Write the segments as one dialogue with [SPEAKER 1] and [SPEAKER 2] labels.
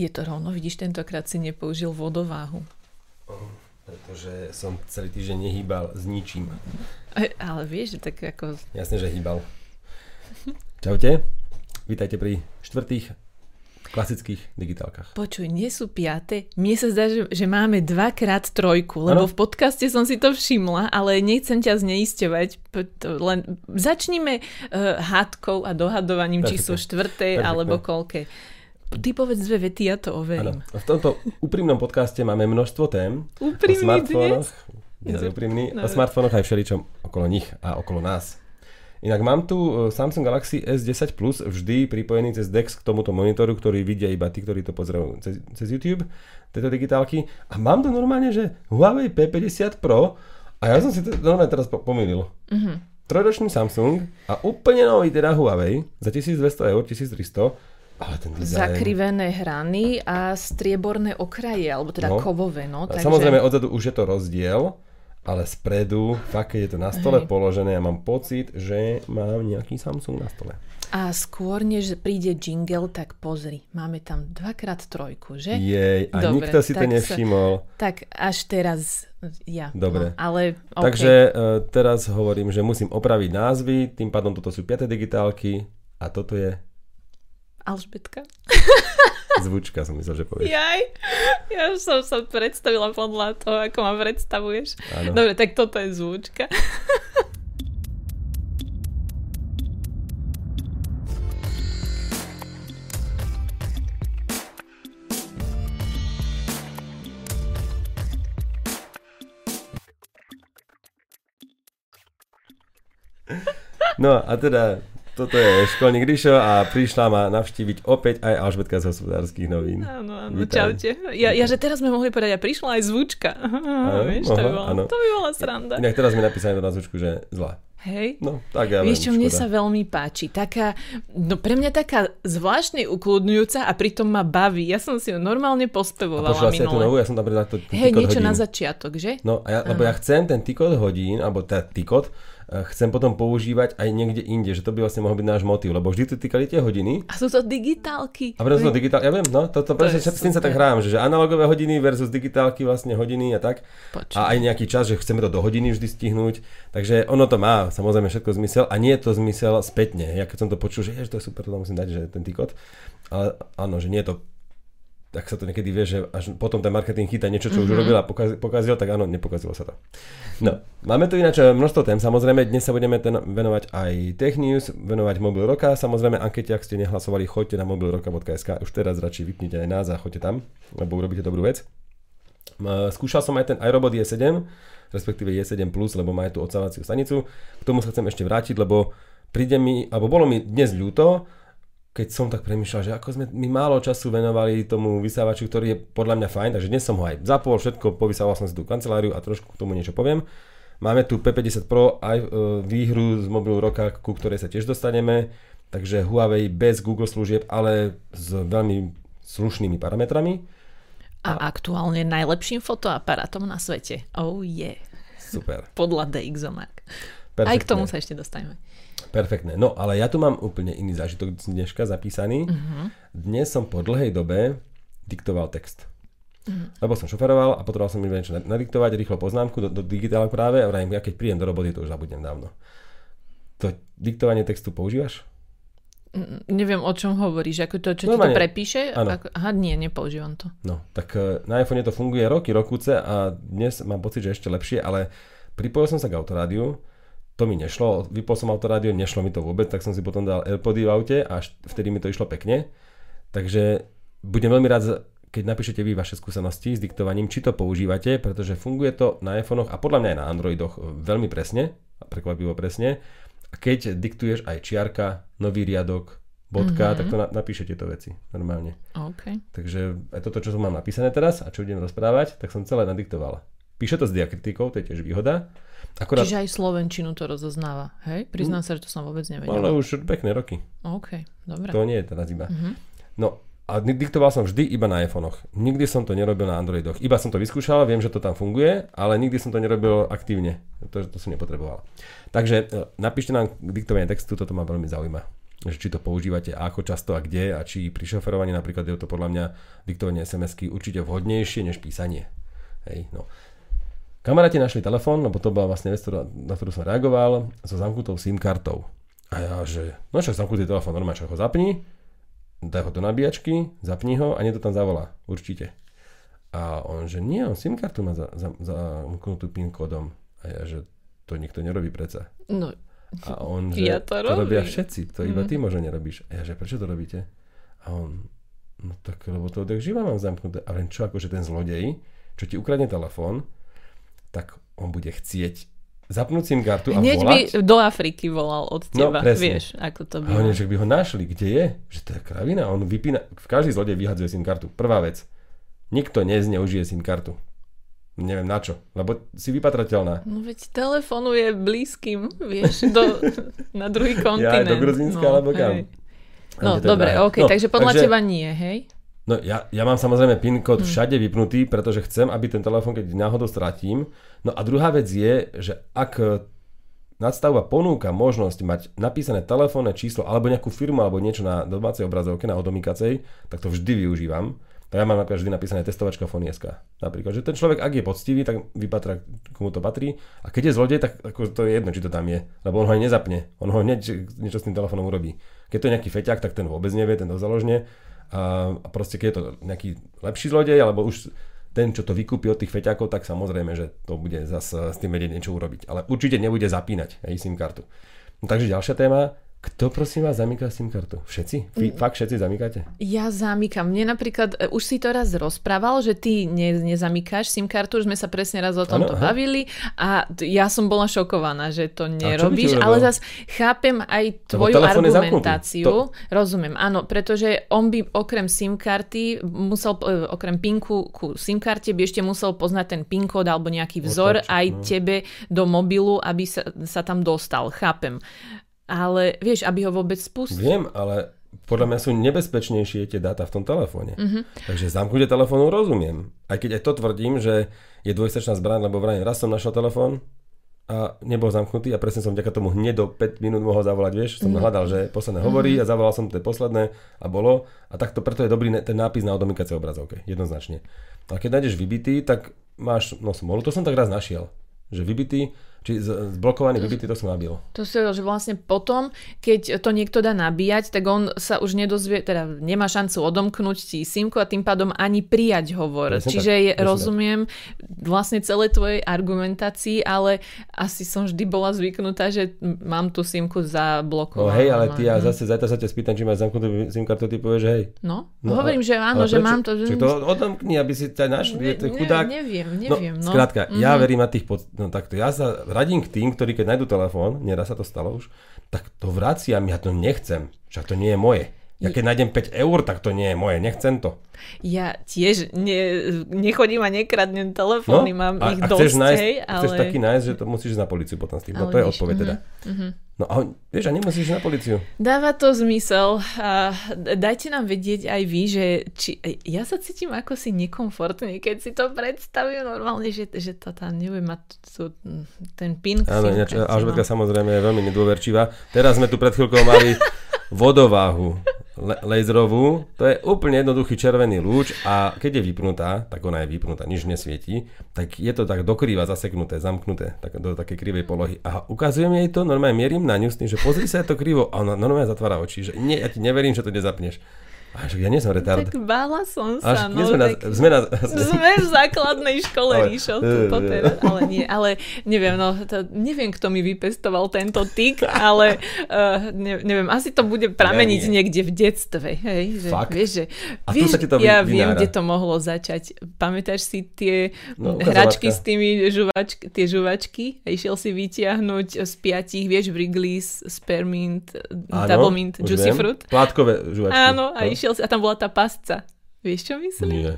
[SPEAKER 1] Je to rovno, vidíš, tentokrát si nepoužil vodováhu.
[SPEAKER 2] Pretože som celý týždeň nehýbal s ničím.
[SPEAKER 1] Ale vieš, že tak ako...
[SPEAKER 2] Jasne, že hýbal. Čaute, vítajte pri štvrtých klasických digitálkach.
[SPEAKER 1] Počuj, nie sú piate. Mne sa zdá, že, že máme dvakrát trojku, lebo
[SPEAKER 2] Áno.
[SPEAKER 1] v podcaste som si to všimla, ale nechcem ťa to Len začníme uh, hádkou a dohadovaním, či sú štvrté alebo koľké. Ty povedz dve vety, ja to overím.
[SPEAKER 2] V tomto úprimnom podcaste máme množstvo tém.
[SPEAKER 1] Úprimný
[SPEAKER 2] o smartfónoch.
[SPEAKER 1] dnes?
[SPEAKER 2] Úprimný. O
[SPEAKER 1] Dobre.
[SPEAKER 2] smartfónoch aj všeličom okolo nich a okolo nás. Inak mám tu e, Samsung Galaxy S10 Plus vždy pripojený cez DeX k tomuto monitoru, ktorý vidia iba tí, ktorí to pozerajú cez, cez YouTube, tieto digitálky. A mám tu normálne, že Huawei P50 Pro a ja som si to normálne teraz po- pomýlil.
[SPEAKER 1] Mhm.
[SPEAKER 2] Trojročný Samsung a úplne nový teda Huawei za 1200 eur, 1300, ale ten dizajn...
[SPEAKER 1] Zakrivené hrany a strieborné okraje, alebo teda
[SPEAKER 2] No.
[SPEAKER 1] kovové, no. Takže...
[SPEAKER 2] Samozrejme odzadu už je to rozdiel, ale spredu, fakt keď je to na stole
[SPEAKER 1] Hej.
[SPEAKER 2] položené, ja mám pocit, že mám nejaký Samsung na stole.
[SPEAKER 1] A skôr, než príde jingle, tak pozri, máme tam dvakrát trojku, že?
[SPEAKER 2] Jej, a
[SPEAKER 1] Dobre,
[SPEAKER 2] nikto si to
[SPEAKER 1] tak sa-
[SPEAKER 2] nevšimol.
[SPEAKER 1] Tak až teraz ja.
[SPEAKER 2] Dobre.
[SPEAKER 1] No, ale okay.
[SPEAKER 2] Takže uh, teraz hovorím, že musím opraviť názvy, tým pádom toto sú 5. digitálky a toto je
[SPEAKER 1] Alžbetka?
[SPEAKER 2] zvučka, som myslel, že povieš.
[SPEAKER 1] Jaj, ja už som sa predstavila podľa toho, ako ma predstavuješ.
[SPEAKER 2] Áno.
[SPEAKER 1] Dobre, tak toto je zvučka.
[SPEAKER 2] No a teda toto je školník Ríšo a prišla ma navštíviť opäť aj Alžbetka z hospodárskych novín.
[SPEAKER 1] Áno, áno,
[SPEAKER 2] Vítaj.
[SPEAKER 1] čaute. Ja, ja, že teraz sme mohli povedať, a prišla aj zvučka. Aha, vieš, to by
[SPEAKER 2] aha,
[SPEAKER 1] bola,
[SPEAKER 2] áno.
[SPEAKER 1] to by bola sranda.
[SPEAKER 2] Inak teraz mi napísali do názvučku, že zlá.
[SPEAKER 1] Hej.
[SPEAKER 2] No, tak ja
[SPEAKER 1] Vieš čo, mne sa veľmi páči. Taká, no pre mňa taká zvláštne ukludňujúca a pritom ma baví. Ja som si ju normálne
[SPEAKER 2] A
[SPEAKER 1] pospevovala
[SPEAKER 2] si aj tú novú?
[SPEAKER 1] minule.
[SPEAKER 2] Ja som tam pridal to
[SPEAKER 1] Hej, niečo
[SPEAKER 2] hodín.
[SPEAKER 1] na začiatok, že?
[SPEAKER 2] No, a ja, lebo ja chcem ten tikot hodín, alebo teda tikot, chcem potom používať aj niekde inde, že to by vlastne mohol byť náš motiv, lebo vždy tu týkali tie hodiny.
[SPEAKER 1] A sú to digitálky.
[SPEAKER 2] A preto som digitál, ja viem, no, to, to, presne,
[SPEAKER 1] je
[SPEAKER 2] s tým sa tak hrám, že, že analogové hodiny versus digitálky vlastne hodiny a tak.
[SPEAKER 1] Počuj.
[SPEAKER 2] A aj nejaký čas, že chceme to do hodiny vždy stihnúť. Takže ono to má samozrejme všetko zmysel a nie je to zmysel spätne. Ja keď som to počul, že, je, že to je super, to musím dať, že ten tikot. Ale áno, že nie je to tak sa to niekedy vie, že až potom ten marketing chytá niečo, čo mm-hmm. už urobil a pokazil, pokazil, tak áno, nepokazilo sa to. No, máme tu ináč množstvo tém, samozrejme, dnes sa budeme ten, venovať aj Tech News, venovať Mobil Roka, samozrejme, ankete, ak ste nehlasovali, choďte na mobilroka.sk, už teraz radšej vypnite aj nás a choďte tam, lebo urobíte dobrú vec. M, Skúšal som aj ten iRobot E7, respektíve E7+, lebo má aj tú odsávaciu stanicu. K tomu sa chcem ešte vrátiť, lebo príde mi, alebo bolo mi dnes ľúto, keď som tak premýšľal, že ako sme my málo času venovali tomu vysávaču, ktorý je podľa mňa fajn, takže dnes som ho aj zapol, všetko, povysával som si tú kanceláriu a trošku k tomu niečo poviem. Máme tu P50 Pro aj e, výhru z mobilu roka, ku ktorej sa tiež dostaneme, takže Huawei bez Google služieb, ale s veľmi slušnými parametrami.
[SPEAKER 1] A aktuálne najlepším fotoaparátom na svete. Oh yeah.
[SPEAKER 2] Super.
[SPEAKER 1] Podľa DxOMark.
[SPEAKER 2] Perfektné.
[SPEAKER 1] Aj k tomu sa ešte dostaneme.
[SPEAKER 2] Perfektné. No, ale ja tu mám úplne iný zážitok dneška zapísaný. Uh-huh. Dnes som po dlhej dobe diktoval text. Uh-huh. Lebo som šoferoval a potreboval som mi niečo na- nadiktovať, rýchlo poznámku do, do digitálu práve a vrajím, ja keď prídem do roboty, to už zabudnem dávno. To diktovanie textu používaš?
[SPEAKER 1] Mm, Neviem, o čom hovoríš. Ako to, čo ti to
[SPEAKER 2] Normálne.
[SPEAKER 1] prepíše?
[SPEAKER 2] Áno.
[SPEAKER 1] Ako, aha, nie, nepoužívam to.
[SPEAKER 2] No, tak e, na iPhone to funguje roky, rokúce a dnes mám pocit, že ešte lepšie, ale pripojil som sa k autorádiu, to mi nešlo, vypol som autorádio, nešlo mi to vôbec, tak som si potom dal AirPody v aute a vtedy mi to išlo pekne. Takže budem veľmi rád, keď napíšete vy vaše skúsenosti s diktovaním, či to používate, pretože funguje to na iPhonech a podľa mňa aj na Androidoch veľmi presne, prekvapivo presne. A keď diktuješ aj čiarka, nový riadok, bodka, mm-hmm. tak to na, napíše tieto veci normálne.
[SPEAKER 1] OK.
[SPEAKER 2] Takže aj toto, čo som mám napísané teraz a čo budem rozprávať, tak som celé nadiktoval. Píše to s diakritikou, to je tiež výhoda. Akorát,
[SPEAKER 1] Čiže aj Slovenčinu to rozoznáva, hej? Priznám sa, že to som vôbec
[SPEAKER 2] ale
[SPEAKER 1] nevedela.
[SPEAKER 2] už pekné roky.
[SPEAKER 1] OK, dobre.
[SPEAKER 2] To nie je teraz iba.
[SPEAKER 1] Mhm.
[SPEAKER 2] No a di- diktoval som vždy iba na iPhonech. Nikdy som to nerobil na Androidoch. Iba som to vyskúšal, viem, že to tam funguje, ale nikdy som to nerobil aktívne. To, to som nepotreboval. Takže e, napíšte nám diktovanie textu, toto ma veľmi zaujíma. že či to používate ako často a kde a či pri šoferovaní napríklad je to podľa mňa diktovanie SMS-ky určite vhodnejšie než písanie. Hej, no. Kamaráti našli telefón, lebo to bola vlastne vec, na ktorú som reagoval, so zamknutou SIM kartou. A ja, že no však zamknutý telefón, normálne, ho zapni, daj ho do nabíjačky, zapni ho a nie to tam zavolá, určite. A on, že nie, on SIM kartu má zamknutú za, za PIN kódom. A ja, že to nikto nerobí predsa.
[SPEAKER 1] No,
[SPEAKER 2] a on, že
[SPEAKER 1] ja to,
[SPEAKER 2] to robia všetci, to iba
[SPEAKER 1] Mhm.
[SPEAKER 2] ty možno nerobíš. A ja, že prečo to robíte? A on, no tak lebo to odjak živa mám zamknuté. A len čo, akože ten zlodej, čo ti ukradne telefón, tak on bude chcieť zapnúť SIM kartu a
[SPEAKER 1] Hneď by
[SPEAKER 2] volať.
[SPEAKER 1] do Afriky volal od
[SPEAKER 2] No,
[SPEAKER 1] teba.
[SPEAKER 2] presne.
[SPEAKER 1] Vieš, ako to
[SPEAKER 2] A
[SPEAKER 1] by.
[SPEAKER 2] oni, že by ho našli, kde je? Že to je kravina. On vypína, každý zlodej vyhadzuje SIM kartu. Prvá vec. Nikto nezneužije SIM kartu. Neviem na čo, lebo si vypatrateľná.
[SPEAKER 1] No veď telefonuje blízkym, vieš, do, na druhý
[SPEAKER 2] Ja
[SPEAKER 1] kontinent.
[SPEAKER 2] aj do Gruzínska, alebo kam?
[SPEAKER 1] hej. No, dobre. OK, takže podľa
[SPEAKER 2] takže-
[SPEAKER 1] teba nie, hej?
[SPEAKER 2] No ja, ja mám samozrejme PIN kód všade vypnutý, pretože chcem, aby ten telefón, keď náhodou stratím. No a druhá vec je, že ak e, nadstavba ponúka možnosť mať napísané telefónne číslo alebo nejakú firmu alebo niečo na domácej obrazovke, na odomykacej, tak to vždy využívam. Tak ja mám napríklad vždy napísané testovačka fonieska. Napríklad, že ten človek, ak je poctivý, tak vypatra, komu to patrí. A keď je zlodej, tak ako to je jedno, či to tam je. Lebo on ho aj nezapne. On ho hneď niečo s tým telefónom urobí. Keď to je nejaký feťák, tak ten vôbec nevie, ten to založne. A, a proste keď je to nejaký lepší zlodej, alebo už ten, čo to vykúpi od tých feťákov, tak samozrejme, že to bude zase s tým vedieť niečo urobiť. Ale určite nebude zapínať aj SIM kartu. No, takže ďalšia téma. Kto prosím vás zamyká SIM kartu? Všetci? Vy, fakt všetci zamykáte?
[SPEAKER 1] Ja zamykam. Mne napríklad, e, už si to raz rozprával, že ty ne, nezamykáš SIM kartu, už sme sa presne raz o tomto
[SPEAKER 2] aha.
[SPEAKER 1] bavili a ja som bola šokovaná, že to nerobíš, ale zas chápem aj tvoju argumentáciu. Rozumiem, áno, pretože on by okrem SIM karty musel, e, okrem pinku ku SIM karte by ešte musel poznať ten PIN kód alebo nejaký vzor
[SPEAKER 2] Otáčik,
[SPEAKER 1] aj
[SPEAKER 2] no.
[SPEAKER 1] tebe do mobilu, aby sa, sa tam dostal. Chápem. Ale vieš, aby ho vôbec spustil.
[SPEAKER 2] Viem, ale podľa mňa sú nebezpečnejšie tie dáta v tom telefóne.
[SPEAKER 1] Mhm.
[SPEAKER 2] Mm-hmm. Takže zamknutie telefónu rozumiem. Aj keď aj to tvrdím, že je dvojsečná zbraň, lebo vrajím, raz som našiel telefón a nebol zamknutý a presne som vďaka tomu hneď do 5 minút mohol zavolať, vieš, som
[SPEAKER 1] Mhm.
[SPEAKER 2] hľadal, že posledné hovorí a zavolal som tie posledné a bolo a takto preto je dobrý ten nápis na odomykacej obrazovke, jednoznačne. A keď nájdeš vybitý, tak máš, no smolu, to som tak raz našiel, že vybitý, či z- zblokovaný vybitý, to som nabil.
[SPEAKER 1] To si hovoril, že vlastne potom, keď to niekto dá nabíjať, tak on sa už nedozvie, teda nemá šancu odomknúť ti simku a tým pádom ani prijať hovor.
[SPEAKER 2] Presne
[SPEAKER 1] Čiže
[SPEAKER 2] tak,
[SPEAKER 1] je, rozumiem vlastne celé tvojej argumentácii, ale asi som vždy bola zvyknutá, že mám tú simku
[SPEAKER 2] No
[SPEAKER 1] zablokovanú.
[SPEAKER 2] hej, ale ty ja
[SPEAKER 1] Mhm.
[SPEAKER 2] zase zajtra sa ťa spýtam, či máš zamknutú kartu, ty povieš, že hej.
[SPEAKER 1] No,
[SPEAKER 2] No,
[SPEAKER 1] hovorím,
[SPEAKER 2] ale-
[SPEAKER 1] že áno, že
[SPEAKER 2] prečo?
[SPEAKER 1] mám to.
[SPEAKER 2] Čiže to odomkni, aby si ťa našli, je to
[SPEAKER 1] Ne-
[SPEAKER 2] chudák.
[SPEAKER 1] neviem, neviem.
[SPEAKER 2] No,
[SPEAKER 1] No,
[SPEAKER 2] skrátka,
[SPEAKER 1] Mhm.
[SPEAKER 2] ja verím na tých pod... No takto, ja sa radím k tým, ktorí keď nájdu telefón, nieraz sa to stalo už, tak to vraciam, ja to nechcem. Však to nie je moje. Ja keď nájdem 5 eur, tak to nie je moje, nechcem to.
[SPEAKER 1] Ja tiež ne, nechodím a nekradnem telefóny, mám
[SPEAKER 2] No, a,
[SPEAKER 1] ich
[SPEAKER 2] a
[SPEAKER 1] dosť,
[SPEAKER 2] chceš, nájsť,
[SPEAKER 1] hej,
[SPEAKER 2] chceš
[SPEAKER 1] ale...
[SPEAKER 2] taký nájsť, že to musíš na policiu potom s tým. No
[SPEAKER 1] Ale
[SPEAKER 2] to je odpoveď teda. No a vieš, a nemusíš ísť na policiu.
[SPEAKER 1] Dáva to zmysel. A dajte nám vedieť aj vy, že či, ja sa cítim ako si nekomfortne, keď si to predstavím normálne, že, že to tam neviem mať tú, ten pin.
[SPEAKER 2] Áno, Alžbetka
[SPEAKER 1] no.
[SPEAKER 2] samozrejme je veľmi nedôverčivá. Teraz sme tu pred chvíľkou mali vodováhu le- laserovú. To je úplne jednoduchý červený lúč a keď je vypnutá, tak ona je vypnutá, nič nesvieti, tak je to tak dokrýva zaseknuté, zamknuté tak do takej krivej polohy. A ukazujem jej to, normálne mierim na ňu s tým, že pozri sa, je to krivo. A ona normálne zatvára oči, že nie, ja ti neverím, že to nezapneš. Ja nie som retard.
[SPEAKER 1] Tak bála som sa,
[SPEAKER 2] Až
[SPEAKER 1] no.
[SPEAKER 2] sme, na,
[SPEAKER 1] tak...
[SPEAKER 2] sme na,
[SPEAKER 1] Sme v základnej škole,
[SPEAKER 2] Ale-
[SPEAKER 1] Ríšo, tu poteraz, ale nie, ale neviem, no, to, neviem, kto mi vypestoval tento tik, ale uh, ne, neviem, asi to bude prameniť
[SPEAKER 2] Ja nie.
[SPEAKER 1] niekde v detstve, hej, že,
[SPEAKER 2] Fakt?
[SPEAKER 1] vieš, že,
[SPEAKER 2] A tu
[SPEAKER 1] vieš,
[SPEAKER 2] sa ti to
[SPEAKER 1] ja viem,
[SPEAKER 2] vynára.
[SPEAKER 1] kde to mohlo začať. Pamätáš si tie
[SPEAKER 2] No,
[SPEAKER 1] hračky s tými žuvačky, tie žuvačky a išiel si vytiahnuť z piatich, vieš, Wrigley's, Spearmint, Double Mint, Juicy
[SPEAKER 2] viem.
[SPEAKER 1] Fruit.
[SPEAKER 2] Plátkové žuvačky.
[SPEAKER 1] Áno, a
[SPEAKER 2] No.
[SPEAKER 1] Išiel si, a tam bola tá pasca. Vieš, čo myslím?
[SPEAKER 2] Nie.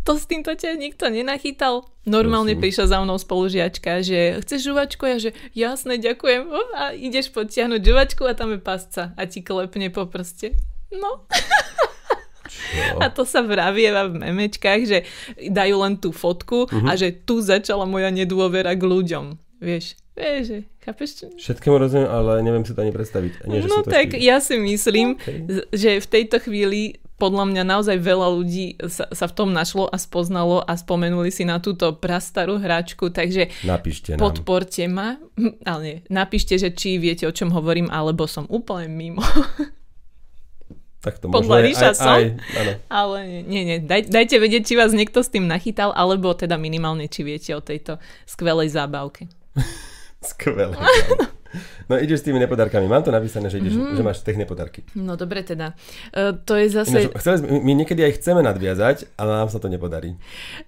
[SPEAKER 1] To s týmto ťa nikto nenachytal. Normálne
[SPEAKER 2] Prosím.
[SPEAKER 1] prišla za mnou spolužiačka, že chceš žuvačku? Ja že jasné, ďakujem. A ideš podtiahnuť žuvačku a tam je pasca a ti klepne po prste. No.
[SPEAKER 2] Čo?
[SPEAKER 1] A to sa vravieva v memečkách, že dajú len tú fotku
[SPEAKER 2] Mhm.
[SPEAKER 1] a že tu začala moja nedôvera k ľuďom. Vieš, vieš, že Chápeš?
[SPEAKER 2] Všetkému rozumiem, ale neviem si to ani predstaviť. Nie, že
[SPEAKER 1] no
[SPEAKER 2] to
[SPEAKER 1] tak
[SPEAKER 2] ešte...
[SPEAKER 1] ja si myslím,
[SPEAKER 2] Okay.
[SPEAKER 1] že v tejto chvíli podľa mňa naozaj veľa ľudí sa, sa v tom našlo a spoznalo a spomenuli si na túto prastarú hračku, takže
[SPEAKER 2] Napíšte nám.
[SPEAKER 1] podporte ma, ale nie, napíšte, že či viete, o čom hovorím, alebo som úplne mimo.
[SPEAKER 2] Tak to
[SPEAKER 1] Podľa
[SPEAKER 2] možno
[SPEAKER 1] Ríša
[SPEAKER 2] aj,
[SPEAKER 1] som?
[SPEAKER 2] aj, áno.
[SPEAKER 1] Ale nie, nie. Daj, dajte vedieť, či vás niekto s tým nachytal, alebo teda minimálne, či viete o tejto skvelej zábavke.
[SPEAKER 2] Skvelé. No ideš s tými nepodarkami. Mám to napísané, že, ideš,
[SPEAKER 1] Mhm.
[SPEAKER 2] že máš techné podarky.
[SPEAKER 1] No dobre teda. E, to je zase...
[SPEAKER 2] Ináč, chceli my niekedy aj chceme nadviazať, ale nám sa to nepodarí.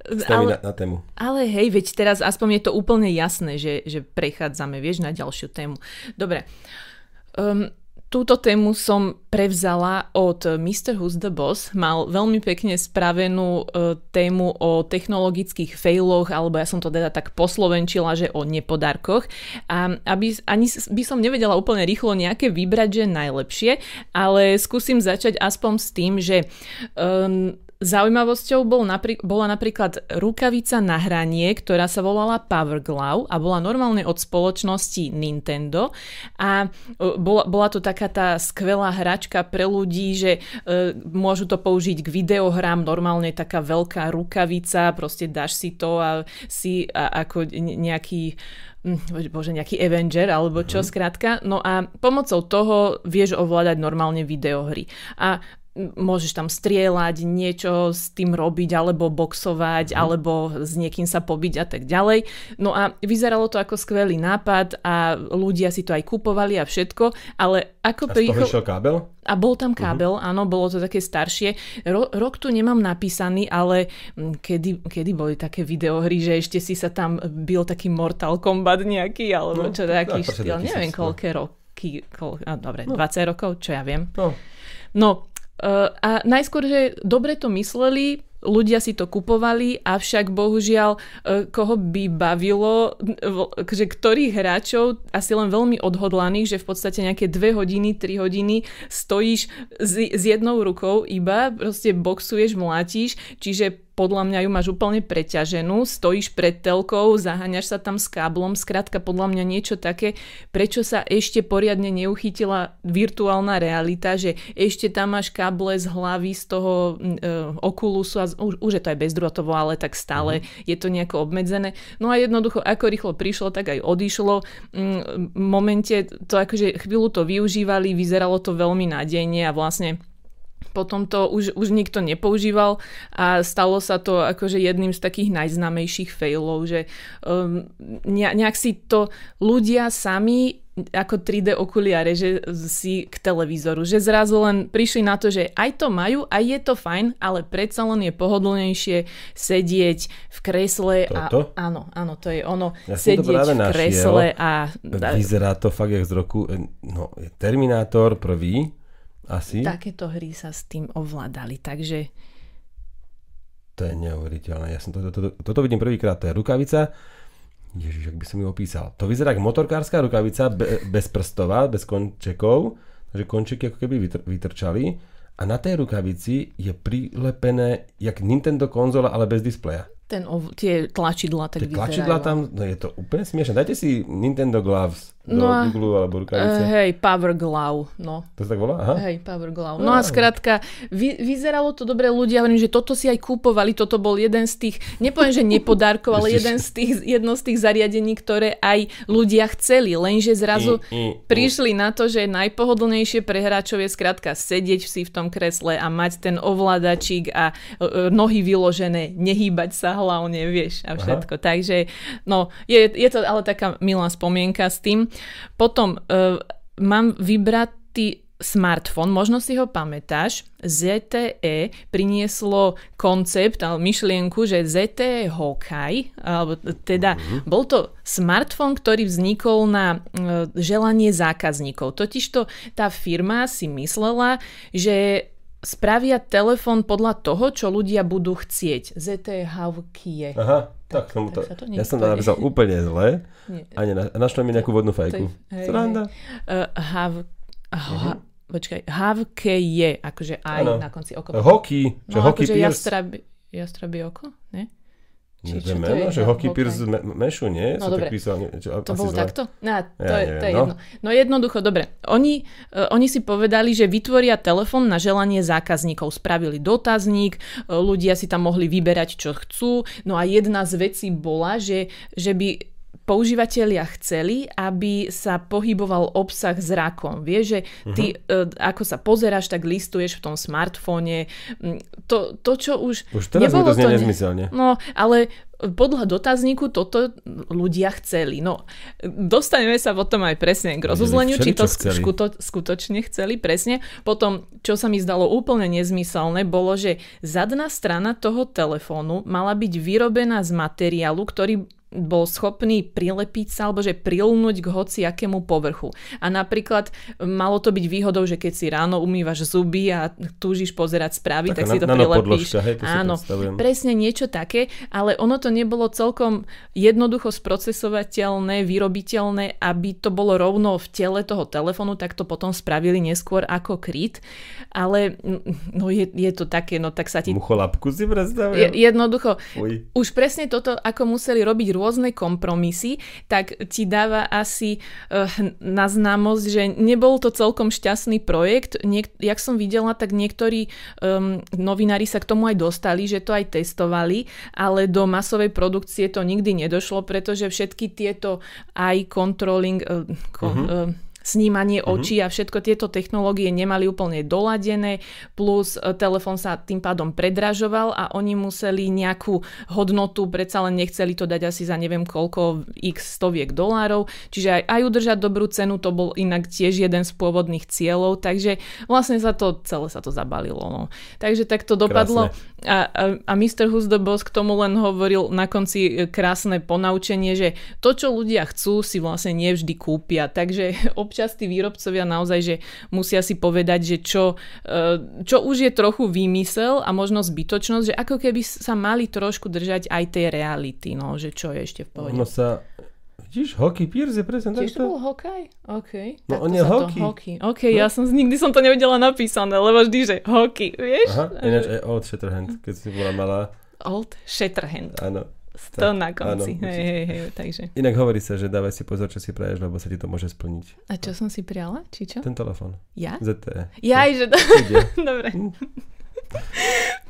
[SPEAKER 2] S nami
[SPEAKER 1] Ale-
[SPEAKER 2] na, na tému.
[SPEAKER 1] Ale hej, veď teraz aspoň je to úplne jasné, že, že prechádzame, vieš, na ďalšiu tému. Dobre. Um, túto tému som prevzala od Mr. Who's the Boss. Mal veľmi pekne spravenú uh, tému o technologických failoch, alebo ja som to teda tak poslovenčila, že o nepodarkoch. A aby, ani by som nevedela úplne rýchlo nejaké vybrať, že najlepšie, ale skúsim začať aspoň s tým, že um, Zaujímavosťou bol napri- bola napríklad rukavica na hranie, ktorá sa volala Power Glove a bola normálne od spoločnosti Nintendo a e, bola, bola to taká tá skvelá hračka pre ľudí, že e, môžu to použiť k videohrám, normálne taká veľká rukavica, proste dáš si to a si a, ako ne- nejaký hm, bože, nejaký Avenger alebo čo skrátka. No a pomocou toho vieš ovládať normálne videohry. A môžeš tam strieľať, niečo s tým robiť, alebo boxovať, alebo s niekým sa pobiť a tak ďalej. No a vyzeralo to ako skvelý nápad a ľudia si to aj kupovali a všetko, ale ako prichol...
[SPEAKER 2] kábel?
[SPEAKER 1] A bol tam kábel, uh-huh. áno, bolo to také staršie. Ro- rok tu nemám napísaný, ale mm, kedy, kedy boli také videohry, že ešte si sa tam bil taký Mortal Kombat nejaký, alebo
[SPEAKER 2] No,
[SPEAKER 1] čo taký
[SPEAKER 2] tak,
[SPEAKER 1] štýl,
[SPEAKER 2] 2000,
[SPEAKER 1] neviem
[SPEAKER 2] no.
[SPEAKER 1] koľké roky, koľ, a dobre, no. 20 rokov, čo ja viem.
[SPEAKER 2] No,
[SPEAKER 1] No a najskôr, že dobre to mysleli, ľudia si to kupovali, avšak bohužiaľ, uh, koho by bavilo, že ktorých hráčov, asi len veľmi odhodlaných, že v podstate nejaké 2 hodiny, 3 hodiny stojíš s jednou rukou iba, proste boxuješ, mlátiš, čiže podľa mňa ju máš úplne preťaženú, stojíš pred telkou, zaháňaš sa tam s káblom, skrátka podľa mňa niečo také, prečo sa ešte poriadne neuchytila virtuálna realita, že ešte tam máš káble z hlavy z toho mm, e, Oculusu a z, už, už je to aj bezdrôtovo, ale tak stále je to nejako obmedzené. No a jednoducho, ako rýchlo prišlo, tak aj odišlo. Mm, V momente to akože chvíľu to využívali, vyzeralo to veľmi nádejne a vlastne potom to už, už nikto nepoužíval a stalo sa to akože jedným z takých najznámejších failov, že um, ne, nejak si to ľudia sami ako 3D okuliare, že si k televízoru, že zrazu len prišli na to, že aj to majú, aj je to fajn, ale predsa len je pohodlnejšie sedieť v kresle
[SPEAKER 2] Toto?
[SPEAKER 1] a áno, áno, to je ono,
[SPEAKER 2] Ja
[SPEAKER 1] sedieť v
[SPEAKER 2] našiel.
[SPEAKER 1] kresle a, a
[SPEAKER 2] vyzerá to fakt jak z roku, eh, no, Terminátor prvý, asi.
[SPEAKER 1] takéto hry sa s tým ovládali, takže
[SPEAKER 2] To je neuveriteľné. Ja som to, to, to, toto vidím prvýkrát, to je rukavica. Ježiš, ak by som ju opísal. To vyzerá ako motorkárska rukavica, be, bezprstová, bez končekov. Takže končeky ako keby vytr, vytrčali. A na tej rukavici je prilepené jak Nintendo konzola, ale bez displeja.
[SPEAKER 1] Ten, tie tlačidla tak
[SPEAKER 2] Tie
[SPEAKER 1] vyzerajú.
[SPEAKER 2] tlačidla tam, no je to úplne smiešne. Dajte si Nintendo Gloves do
[SPEAKER 1] No a-
[SPEAKER 2] Google alebo rukavice.
[SPEAKER 1] Uh, hej, Power Glove, no.
[SPEAKER 2] To sa tak volá? Aha.
[SPEAKER 1] Hej, Power Glove. No a skrátka, vy, vyzeralo to dobre, ľudia hovorím, že toto si aj kúpovali, toto bol jeden z tých, nepoviem, že nepodárkov, ale jeden z tých, jedno z tých zariadení, ktoré aj ľudia chceli, lenže zrazu
[SPEAKER 2] I, i,
[SPEAKER 1] prišli na to, že najpohodlnejšie pre hráčov je skrátka sedieť si v tom kresle a mať ten ovládačík a e, e, nohy vyložené, nehýbať sa hlavne, vieš, a všetko. Aha. Takže, no, je, je to ale taká milá spomienka s tým. Potom e, mám vybratý smartfón, možno si ho pamätáš, ZTE prinieslo koncept, ale myšlienku, že ZTE Hawkeye, alebo teda mm-hmm. bol to smartfón, ktorý vznikol na e, želanie zákazníkov. Totižto tá firma si myslela, že spravia telefón podľa toho, čo ľudia budú chcieť. ZTE Hawkeye.
[SPEAKER 2] Aha, tak, som
[SPEAKER 1] tak
[SPEAKER 2] to,
[SPEAKER 1] to
[SPEAKER 2] ja som to napísal úplne zle
[SPEAKER 1] Nie.
[SPEAKER 2] a našlo mi nejakú vodnú fajku. Sranda.
[SPEAKER 1] Uh, have, uh, Počkaj, havke je, akože aj
[SPEAKER 2] Áno.
[SPEAKER 1] na konci oko.
[SPEAKER 2] Hockey, čo
[SPEAKER 1] no,
[SPEAKER 2] hockey
[SPEAKER 1] akože jastrabi, jastrabi oko, ne? Či
[SPEAKER 2] Že
[SPEAKER 1] čo to
[SPEAKER 2] meno,
[SPEAKER 1] je?
[SPEAKER 2] že
[SPEAKER 1] No,
[SPEAKER 2] Hockey. Pierce me- Mešu, nie?
[SPEAKER 1] No dobre.
[SPEAKER 2] tak písal, nie, čo,
[SPEAKER 1] To bolo
[SPEAKER 2] zle.
[SPEAKER 1] takto? No, to,
[SPEAKER 2] Ja
[SPEAKER 1] je,
[SPEAKER 2] neviem,
[SPEAKER 1] to je
[SPEAKER 2] no.
[SPEAKER 1] jedno. No jednoducho, dobre. Oni, uh, oni si povedali, že vytvoria telefón na želanie zákazníkov. Spravili dotazník, uh, ľudia si tam mohli vyberať, čo chcú. No a jedna z vecí bola, že, že by používateľia chceli, aby sa pohyboval obsah zrakom. Vieš, že ty uh, ako sa pozeráš, tak listuješ v tom smartfóne. Mm, To, to čo už...
[SPEAKER 2] Už teraz mi
[SPEAKER 1] nebolo
[SPEAKER 2] to znie
[SPEAKER 1] ne-
[SPEAKER 2] nezmyselne.
[SPEAKER 1] No, ale podľa dotazníku toto ľudia chceli. No, dostaneme sa potom aj presne k rozuzleniu, či to skuto, skutočne chceli, presne. Potom, čo sa mi zdalo úplne nezmyselné, bolo, že zadná strana toho telefónu mala byť vyrobená z materiálu, ktorý bol schopný prilepiť sa alebo že prilnúť k hociakému povrchu. A napríklad malo to byť výhodou, že keď si ráno umývaš zuby a túžiš pozerať správy, tak,
[SPEAKER 2] Taká
[SPEAKER 1] si to prilepíš.
[SPEAKER 2] hej, to si
[SPEAKER 1] Áno,
[SPEAKER 2] predstavujem.
[SPEAKER 1] presne niečo také, ale ono to nebolo celkom jednoducho sprocesovateľné, vyrobiteľné, aby to bolo rovno v tele toho telefónu, tak to potom spravili neskôr ako kryt. Ale no je, je to také, no tak sa ti...
[SPEAKER 2] Mucholapku si
[SPEAKER 1] Je,
[SPEAKER 2] predstavujem.
[SPEAKER 1] jednoducho,
[SPEAKER 2] Uj.
[SPEAKER 1] už presne toto, ako museli robiť rôzne kompromisy, tak ti dáva asi uh, na známosť, že nebol to celkom šťastný projekt. Niek- jak som videla, tak niektorí um, novinári sa k tomu aj dostali, že to aj testovali, ale do masovej produkcie to nikdy nedošlo, pretože všetky tieto eye controlling, uh, ko- uh, snímanie očí a všetko tieto technológie nemali úplne doladené, plus e, telefón sa tým pádom predražoval a oni museli nejakú hodnotu, predsa len nechceli to dať asi za neviem koľko x stoviek dolárov, čiže aj, aj udržať dobrú cenu, to bol inak tiež jeden z pôvodných cieľov, takže vlastne sa to, celé sa to zabalilo. No. Takže tak to dopadlo a, a, a Mr. Who's the Boss k tomu len hovoril na konci e, krásne ponaučenie, že to, čo ľudia chcú, si vlastne nevždy kúpia. Takže občas tí výrobcovia naozaj, že musia si povedať, že čo, e, čo už je trochu výmysel a možno zbytočnosť, že ako keby sa mali trošku držať aj tej reality, no, že čo je ešte v pohode.
[SPEAKER 2] Ono sa... Vidíš, Hockey Pierce je presne
[SPEAKER 1] Tiež to bol hokej? OK.
[SPEAKER 2] No,
[SPEAKER 1] takto
[SPEAKER 2] on je hockey.
[SPEAKER 1] hokej. OK, ja som, nikdy som to nevedela napísané, lebo vždy, že hokej, vieš?
[SPEAKER 2] Aha, ináč aj Old Shatterhand, keď si bola malá.
[SPEAKER 1] Old Shatterhand.
[SPEAKER 2] Áno.
[SPEAKER 1] To na konci.
[SPEAKER 2] áno,
[SPEAKER 1] hej, hej, hej, takže.
[SPEAKER 2] Inak hovorí sa, že dávaj si pozor, čo si praješ, lebo sa ti to môže splniť.
[SPEAKER 1] A čo som si prijala? Či čo?
[SPEAKER 2] Ten telefon.
[SPEAKER 1] Ja?
[SPEAKER 2] ZTE.
[SPEAKER 1] Jaj, že...
[SPEAKER 2] Ide.
[SPEAKER 1] Dobre.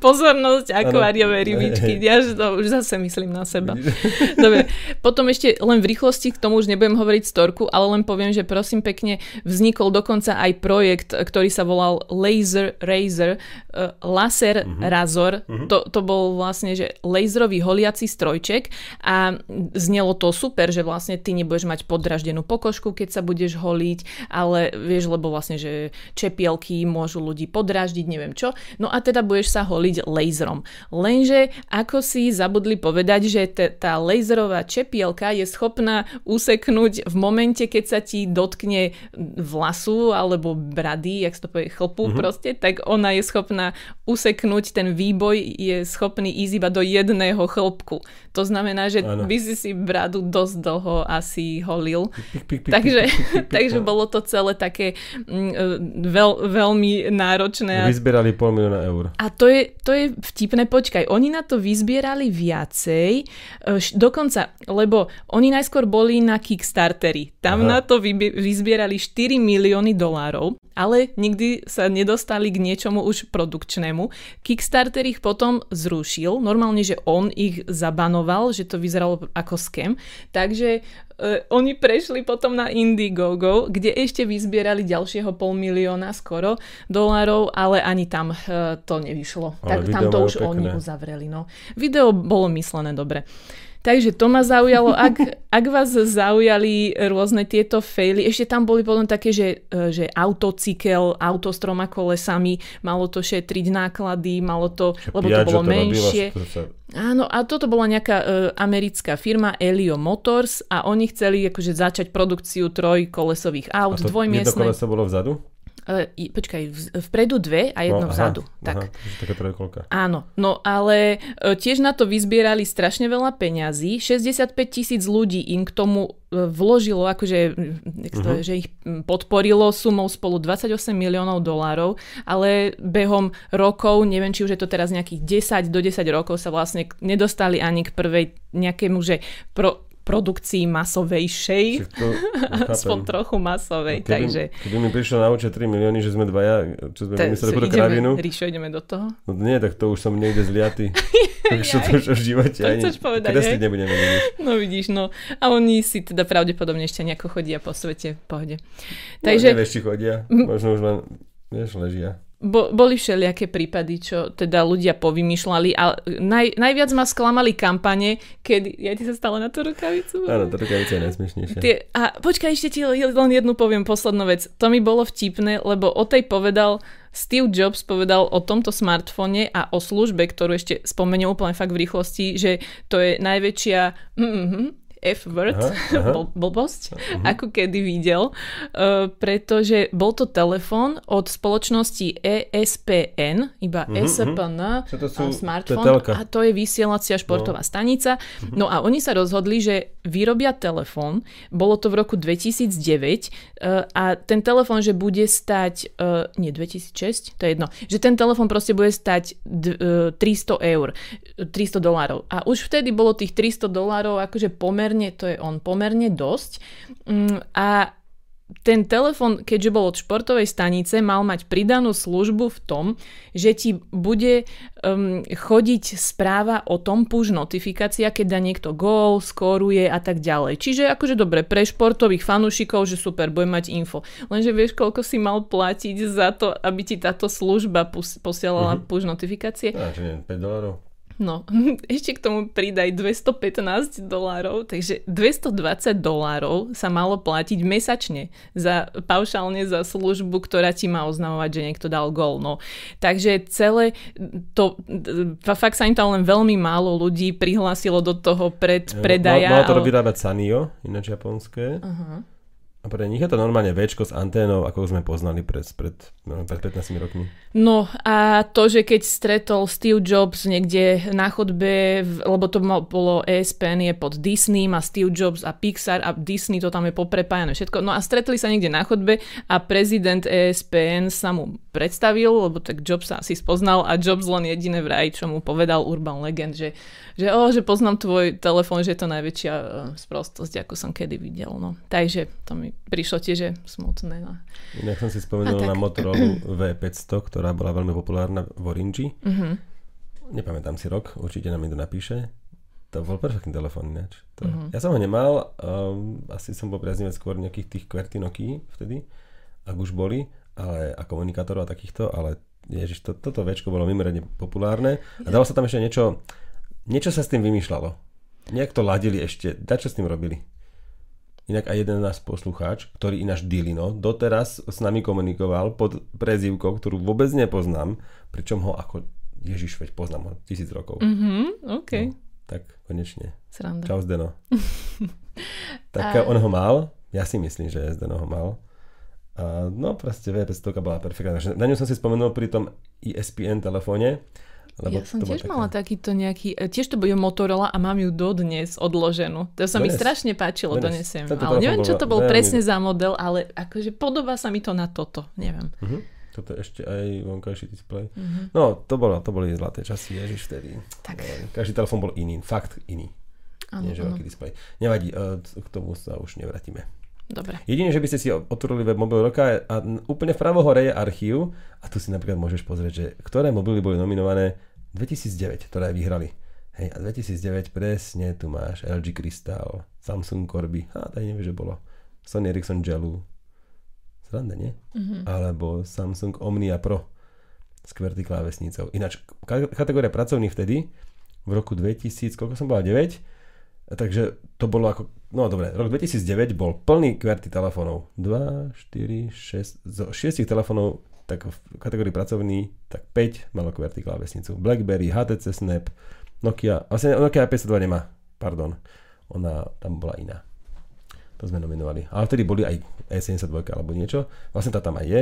[SPEAKER 1] Pozornosť, akváriové
[SPEAKER 2] Áno.
[SPEAKER 1] rybičky. Ja že to už zase myslím na seba. Dobre, potom ešte len v rýchlosti, k tomu už nebudem hovoriť storku, ale len poviem, že prosím pekne, vznikol dokonca aj projekt, ktorý sa volal Laser Razor, uh, Laser
[SPEAKER 2] Mhm.
[SPEAKER 1] Razor. To, to bol vlastne, že laserový holiaci strojček a znelo to super, že vlastne ty nebudeš mať podraždenú pokožku, keď sa budeš holiť, ale vieš, lebo vlastne, že čepielky môžu ľudí podráždiť, neviem čo. No a teda budeš sa holiť laserom. Lenže ako si zabudli povedať, že te, tá laserová čepielka je schopná useknúť v momente, keď sa ti dotkne vlasu alebo brady, jak to povie, chlpu mm-hmm. proste, tak ona je schopná useknúť ten výboj, je schopný ísť iba do jedného chlpku. To znamená, že
[SPEAKER 2] Áno.
[SPEAKER 1] by si si bradu dosť dlho asi holil. Takže, bolo to celé také mm, e, veľ, veľmi náročné.
[SPEAKER 2] Vyzbierali pol milióna eur.
[SPEAKER 1] A to je, to je vtipné, počkaj, oni na to vyzbierali viacej, e, dokonca, lebo oni najskôr boli na Kickstarteri, tam
[SPEAKER 2] Aha.
[SPEAKER 1] na to vyzbierali 4 milióny dolárov, ale nikdy sa nedostali k niečomu už produkčnému. Kickstarter ich potom zrušil, normálne, že on ich zabanoval, že to vyzeralo ako scam, takže e, oni prešli potom na Indiegogo, kde ešte vyzbierali ďalšieho pol milióna skoro dolárov, ale ani tam e, to nevyšlo.
[SPEAKER 2] Ale
[SPEAKER 1] tak tam to už oni
[SPEAKER 2] pekné.
[SPEAKER 1] uzavreli. No. Video bolo myslené dobre. Takže to ma zaujalo. Ak, ak vás zaujali rôzne tieto faily, ešte tam boli potom také, že, e, že autocykel, auto s troma kolesami, malo to šetriť náklady, malo to, lebo to bolo menšie.
[SPEAKER 2] to
[SPEAKER 1] Áno, a toto bola nejaká e, americká firma Elio Motors a oni chceli akože začať produkciu trojkolesových aut,
[SPEAKER 2] to jedno koleso bolo vzadu?
[SPEAKER 1] Uh, počkaj, v, vpredu dve a jedno
[SPEAKER 2] No, aha,
[SPEAKER 1] vzadu.
[SPEAKER 2] Aha,
[SPEAKER 1] tak.
[SPEAKER 2] takže taká trojkolka.
[SPEAKER 1] Áno, no ale e, tiež na to vyzbierali strašne veľa peňazí. 65 tisíc ľudí im k tomu e, vložilo, akože je, že ich podporilo sumou spolu 28 miliónov dolárov, ale behom rokov, neviem, či už je to teraz nejakých 10 do 10 rokov sa vlastne nedostali ani k prvej nejakému, že pro, produkcii masovejšej,
[SPEAKER 2] to,
[SPEAKER 1] aspoň
[SPEAKER 2] chápem.
[SPEAKER 1] trochu masovej,
[SPEAKER 2] Keby,
[SPEAKER 1] takže...
[SPEAKER 2] keby mi prišlo na účet 3 milióny, že sme dvaja, čo sme vymysleli pre kravinu,
[SPEAKER 1] Ríšo, ideme do toho?
[SPEAKER 2] no nie, tak to už som niekde zliatý. Takže to už v živote
[SPEAKER 1] To
[SPEAKER 2] ani
[SPEAKER 1] povedať,
[SPEAKER 2] kresliť nebudeme. vidieť.
[SPEAKER 1] No vidíš, no. A oni si teda pravdepodobne ešte nejako chodia po svete v pohode.
[SPEAKER 2] No,
[SPEAKER 1] Takže
[SPEAKER 2] nevieš, či chodia. Možno už len, vieš, ležia.
[SPEAKER 1] Bo, boli všelijaké prípady, čo teda ľudia povymýšľali a naj, najviac ma sklamali kampane, kedy... Ja ti sa stále na tú rukavicu?
[SPEAKER 2] Áno, tá rukavica je najsmiešnejšia.
[SPEAKER 1] Tie, a počkaj, ešte ti len jednu poviem, poslednú vec. To mi bolo vtipné, lebo o tej povedal Steve Jobs povedal o tomto smartfóne a o službe, ktorú ešte spomeniem úplne fakt v rýchlosti, že to je najväčšia mm, F-word,
[SPEAKER 2] Aha, aha.
[SPEAKER 1] bl- blbosť, ako kedy videl, uh, pretože bol to telefón od spoločnosti ESPN, iba
[SPEAKER 2] Mhm,
[SPEAKER 1] SPN,
[SPEAKER 2] Čo to sú- je
[SPEAKER 1] smartfón, a to je vysielacia športová stanica. No a oni sa rozhodli, že vyrobia telefón, bolo to v roku 2009 uh, a ten telefón, že bude stať, uh, nie 2006, to je jedno, že ten telefón proste bude stať d- uh, 300 eur, 300 dolárov. A už vtedy bolo tých 300 dolárov akože pomerne, to je on, pomerne dosť. Mm, a ten telefon, keďže bol od športovej stanice, mal mať pridanú službu v tom, že ti bude um, chodiť správa o tom, push notifikácia, keď dá niekto gól, skóruje a tak ďalej. Čiže akože dobre, pre športových fanúšikov, že super, bude mať info. Lenže vieš, koľko si mal platiť za to, aby ti táto služba pus- posielala
[SPEAKER 2] Mhm.
[SPEAKER 1] push notifikácie?
[SPEAKER 2] Čo nie, 5 dolárov.
[SPEAKER 1] No, ešte k tomu pridaj 215 dolárov, takže 220 dolárov sa malo platiť mesačne za, paušálne za službu, ktorá ti má oznamovať, že niekto dal gol. No. Takže celé to, fakt sa im tam len veľmi málo ľudí prihlásilo do toho predpredaja.
[SPEAKER 2] Mal, mal to
[SPEAKER 1] ale-
[SPEAKER 2] vyrábať Sanio, ináč japonské.
[SPEAKER 1] Aha.
[SPEAKER 2] A pre nich je to normálne Včko s anténou, ako sme poznali pred, pred, no, pred 15 rokmi.
[SPEAKER 1] No a to, že keď stretol Steve Jobs niekde na chodbe, lebo to bolo E ESPN je pod Disney, a Steve Jobs a Pixar a Disney to tam je poprepájané všetko. No a stretli sa niekde na chodbe a prezident E ESPN sa mu predstavil, lebo tak Jobs sa asi spoznal a Jobs len jediné vraj, čo mu povedal Urban Legend, že, že, oh, že poznám tvoj telefón, že je to najväčšia uh, sprostosť, ako som kedy videl. No. Takže to mi prišlo tiež smutné. No.
[SPEAKER 2] Inak som si spomenul na Motorola V500, ktorá bola veľmi populárna v Orange.
[SPEAKER 1] Mhm.
[SPEAKER 2] Nepamätám si rok, určite nám niekto napíše. To bol perfektný telefón ináč. To,
[SPEAKER 1] Mhm.
[SPEAKER 2] Ja som ho nemal, um, asi som bol priaznivec skôr nejakých tých QWERTY Nokia vtedy, ak už boli, ale a komunikátorov a takýchto, ale ježiš, to, toto večko bolo mimoriadne populárne a dalo sa tam ešte niečo, niečo sa s tým vymýšľalo. Nejak to ladili ešte, čo s tým robili. Inak aj jeden náš poslucháč, ktorý ináč Dilino, doteraz s nami komunikoval pod prezývkou, ktorú vôbec nepoznám, pričom ho ako Ježiš, veď poznám ho tisíc rokov.
[SPEAKER 1] Mhm, OK.
[SPEAKER 2] No, tak konečne.
[SPEAKER 1] Sranda.
[SPEAKER 2] Čau Zdeno. tak
[SPEAKER 1] A-
[SPEAKER 2] on ho mal, ja si myslím, že Zdeno ho mal. A no proste V500 bola perfektná. Na ňu som si spomenul pri tom ESPN telefóne. Lebo
[SPEAKER 1] ja som
[SPEAKER 2] bola
[SPEAKER 1] tiež mala takýto nejaký, e, tiež to bude Motorola a mám ju dodnes odloženú. To sa mi
[SPEAKER 2] Dones.
[SPEAKER 1] strašne páčilo,
[SPEAKER 2] Dones.
[SPEAKER 1] donesiem.
[SPEAKER 2] Tento
[SPEAKER 1] Ale neviem, čo to bol
[SPEAKER 2] veľmi-
[SPEAKER 1] presne za model, ale akože podobá sa mi to na toto, neviem.
[SPEAKER 2] Mhm. Toto je ešte aj vonkajší displej.
[SPEAKER 1] Mhm.
[SPEAKER 2] No, to, bolo, to boli zlaté časy, ježiš vtedy.
[SPEAKER 1] Tak.
[SPEAKER 2] Každý telefón bol iný, fakt iný.
[SPEAKER 1] Áno,
[SPEAKER 2] Nie, že
[SPEAKER 1] áno.
[SPEAKER 2] veľký displej. Nevadí, e, k tomu sa už nevrátime.
[SPEAKER 1] Dobre.
[SPEAKER 2] Jedine, že by ste si otvorili web mobil roka a úplne vpravo hore je archív a tu si napríklad môžeš pozrieť, že ktoré mobily boli nominované 2009, ktoré aj vyhrali. Hej, a 2009 presne tu máš LG Crystal, Samsung Corby, a tady neviem, že bolo. Sony Ericsson Gelu. Sranda, nie?
[SPEAKER 1] Mhm.
[SPEAKER 2] Alebo Samsung Omnia Pro s QWERTY klávesnicou. Ináč, ka- kategória pracovných vtedy, v roku 2000, koľko som bola, 9, takže to bolo ako, no dobre, rok 2009 bol plný QWERTY telefónov. 2, 4, 6, zo 6 telefónov tak v kategórii pracovný, tak 5 malo QWERTY klávesnicu. BlackBerry, HTC Snap, Nokia, vlastne Nokia 502 nemá, pardon. Ona tam bola iná. To sme nominovali. Ale vtedy boli aj E72 alebo niečo. Vlastne tá tam aj je.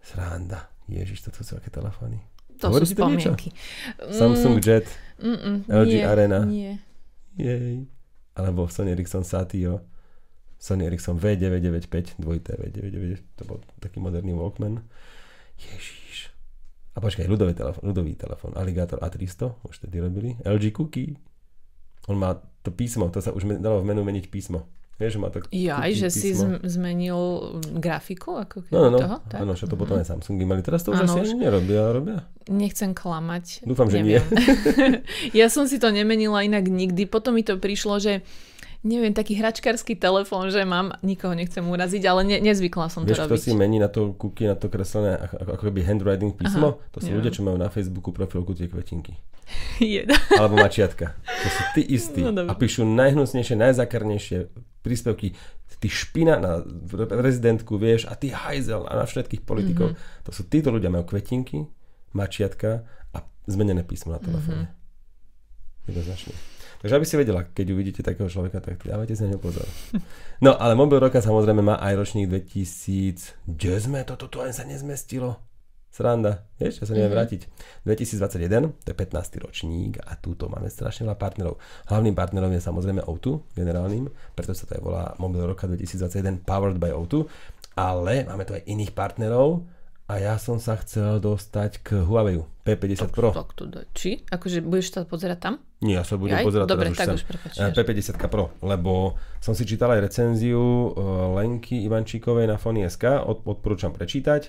[SPEAKER 2] Sranda. Ježiš, to sú aké telefóny.
[SPEAKER 1] To
[SPEAKER 2] Hovorí
[SPEAKER 1] sú
[SPEAKER 2] ti to niečo?
[SPEAKER 1] spomienky.
[SPEAKER 2] Samsung Jet,
[SPEAKER 1] Mm, mm,
[SPEAKER 2] LG
[SPEAKER 1] nie,
[SPEAKER 2] Arena.
[SPEAKER 1] Nie.
[SPEAKER 2] jej. Alebo Sony Ericsson Satio, Sony Ericsson V995, dvojité V995, to bol taký moderný Walkman. Ježiš. A počkaj, ľudový telefón, ľudový telefón, Alligator A300, už tedy robili. LG Cookie. On má to písmo, to sa už dalo v menu meniť písmo. Vieš, že má to
[SPEAKER 1] Jaj, že si
[SPEAKER 2] písmo.
[SPEAKER 1] zm- zmenil grafiku? Ako keby
[SPEAKER 2] No, no, no.
[SPEAKER 1] toho? Tak?
[SPEAKER 2] Áno, čo to potom aj Samsungy mali. Teraz to už
[SPEAKER 1] Áno,
[SPEAKER 2] asi
[SPEAKER 1] už.
[SPEAKER 2] nerobia, robia.
[SPEAKER 1] Nechcem klamať.
[SPEAKER 2] Dúfam, že
[SPEAKER 1] Neviem. ja som si to nemenila inak nikdy. Potom mi to prišlo, že neviem, taký hračkarský telefón, že mám, nikoho nechcem uraziť, ale ne, nezvykla som to
[SPEAKER 2] Vieš, kto
[SPEAKER 1] robiť.
[SPEAKER 2] si mení na to cookie, na to kreslené, ako, ako keby handwriting písmo?
[SPEAKER 1] Aha,
[SPEAKER 2] to sú ľudia, čo majú na Facebooku profilku tie kvetinky.
[SPEAKER 1] Je.
[SPEAKER 2] Alebo mačiatka. To sú tí istí.
[SPEAKER 1] No, dobre.
[SPEAKER 2] a píšu najhnusnejšie, najzakarnejšie príspevky. Ty špina na prezidentku, vieš, a ty hajzel a na všetkých politikov.
[SPEAKER 1] Mhm.
[SPEAKER 2] To sú títo ľudia, majú kvetinky, mačiatka a zmenené písmo na telefóne.
[SPEAKER 1] Mhm.
[SPEAKER 2] Jednoznačne. Takže aby si vedela, keď uvidíte takého človeka, tak dávajte si na ňo pozor. No, ale mobil roka samozrejme má aj ročník 2000. Kde sme? Toto tu ani sa nezmestilo. Sranda. Vieš, ja sa neviem
[SPEAKER 1] Mhm.
[SPEAKER 2] vrátiť. 2021, to je 15. ročník a túto máme strašne veľa partnerov. Hlavným partnerom je samozrejme O2, generálnym, preto sa to aj volá Mobil roka 2021 Powered by O2, ale máme tu aj iných partnerov a ja som sa chcel dostať k Huawei P50 Pro.
[SPEAKER 1] Tak to daj. Či? Akože budeš sa pozerať tam?
[SPEAKER 2] Nie, ja sa budem
[SPEAKER 1] Jaj?
[SPEAKER 2] pozerať
[SPEAKER 1] Dobre,
[SPEAKER 2] teraz
[SPEAKER 1] tak
[SPEAKER 2] už
[SPEAKER 1] už.
[SPEAKER 2] Eh, P50 Pro, lebo som si čítal aj recenziu eh, Lenky Ivančíkovej na Fony.sk, od, odporúčam prečítať,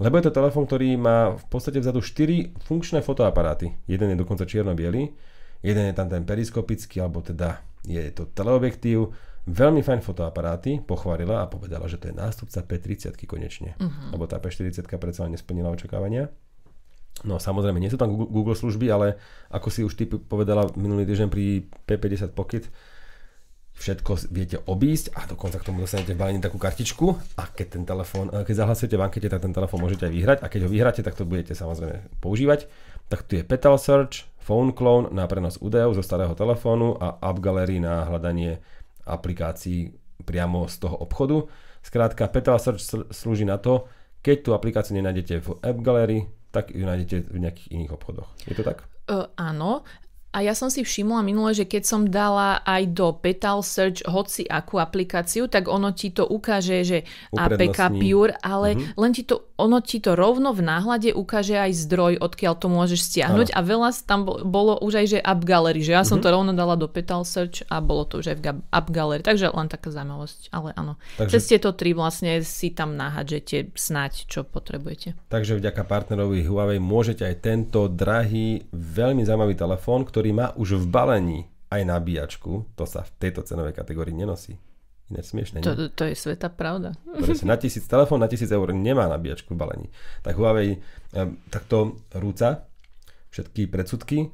[SPEAKER 2] lebo je to telefón, ktorý má v podstate vzadu 4 funkčné fotoaparáty. Jeden je dokonca čierno-biely, jeden je tam ten periskopický, alebo teda je to teleobjektív, veľmi fajn fotoaparáty, pochválila a povedala, že to je nástupca P30 konečne, uh-huh. lebo tá P40 predsa nesplnila očakávania. No samozrejme, nie sú tam Google služby, ale ako si už ty povedala minulý týždeň pri P50 Pocket, všetko viete obísť a dokonca k tomu dostanete v balení takú kartičku a keď ten telefón, keď zahlasujete v ankete, tak ten telefón môžete aj vyhrať a keď ho vyhráte, tak to budete samozrejme používať. Tak tu je Petal Search, Phone Clone na prenos údajov zo starého telefónu a App Gallery na hľadanie aplikácií priamo z toho obchodu. Skrátka, Petal Search sl- slúži na to, keď tú aplikáciu nenájdete v App Gallery, tak ju nájdete v nejakých iných obchodoch. Je to tak?
[SPEAKER 1] Uh, áno. A ja som si všimla minule, že keď som dala aj do Petal Search hoci akú aplikáciu, tak ono ti to ukáže, že APK. Pure, ale mm-hmm. len ti to, ono ti to rovno v náhľade ukáže aj zdroj, odkiaľ to môžeš stiahnuť a veľa tam bo- bolo už aj, že App Gallery, že ja som to rovno dala do Petal Search a bolo to už aj v App Gallery, takže len taká zaujímavosť, ale áno.
[SPEAKER 2] Takže-
[SPEAKER 1] Cez tieto tri vlastne si tam nahádžete snáď, čo potrebujete.
[SPEAKER 2] Takže vďaka partnerovi Huawei môžete aj tento drahý, veľmi zaujímavý telefón, ktorý má už v balení aj nabíjačku, to sa v tejto cenovej kategórii nenosí. Ináč smiešne, nie?
[SPEAKER 1] To, to je sveta pravda.
[SPEAKER 2] Presne, na tisíc, telefón na tisíc eur nemá nabíjačku v balení. Tak Huawei takto rúca všetky predsudky,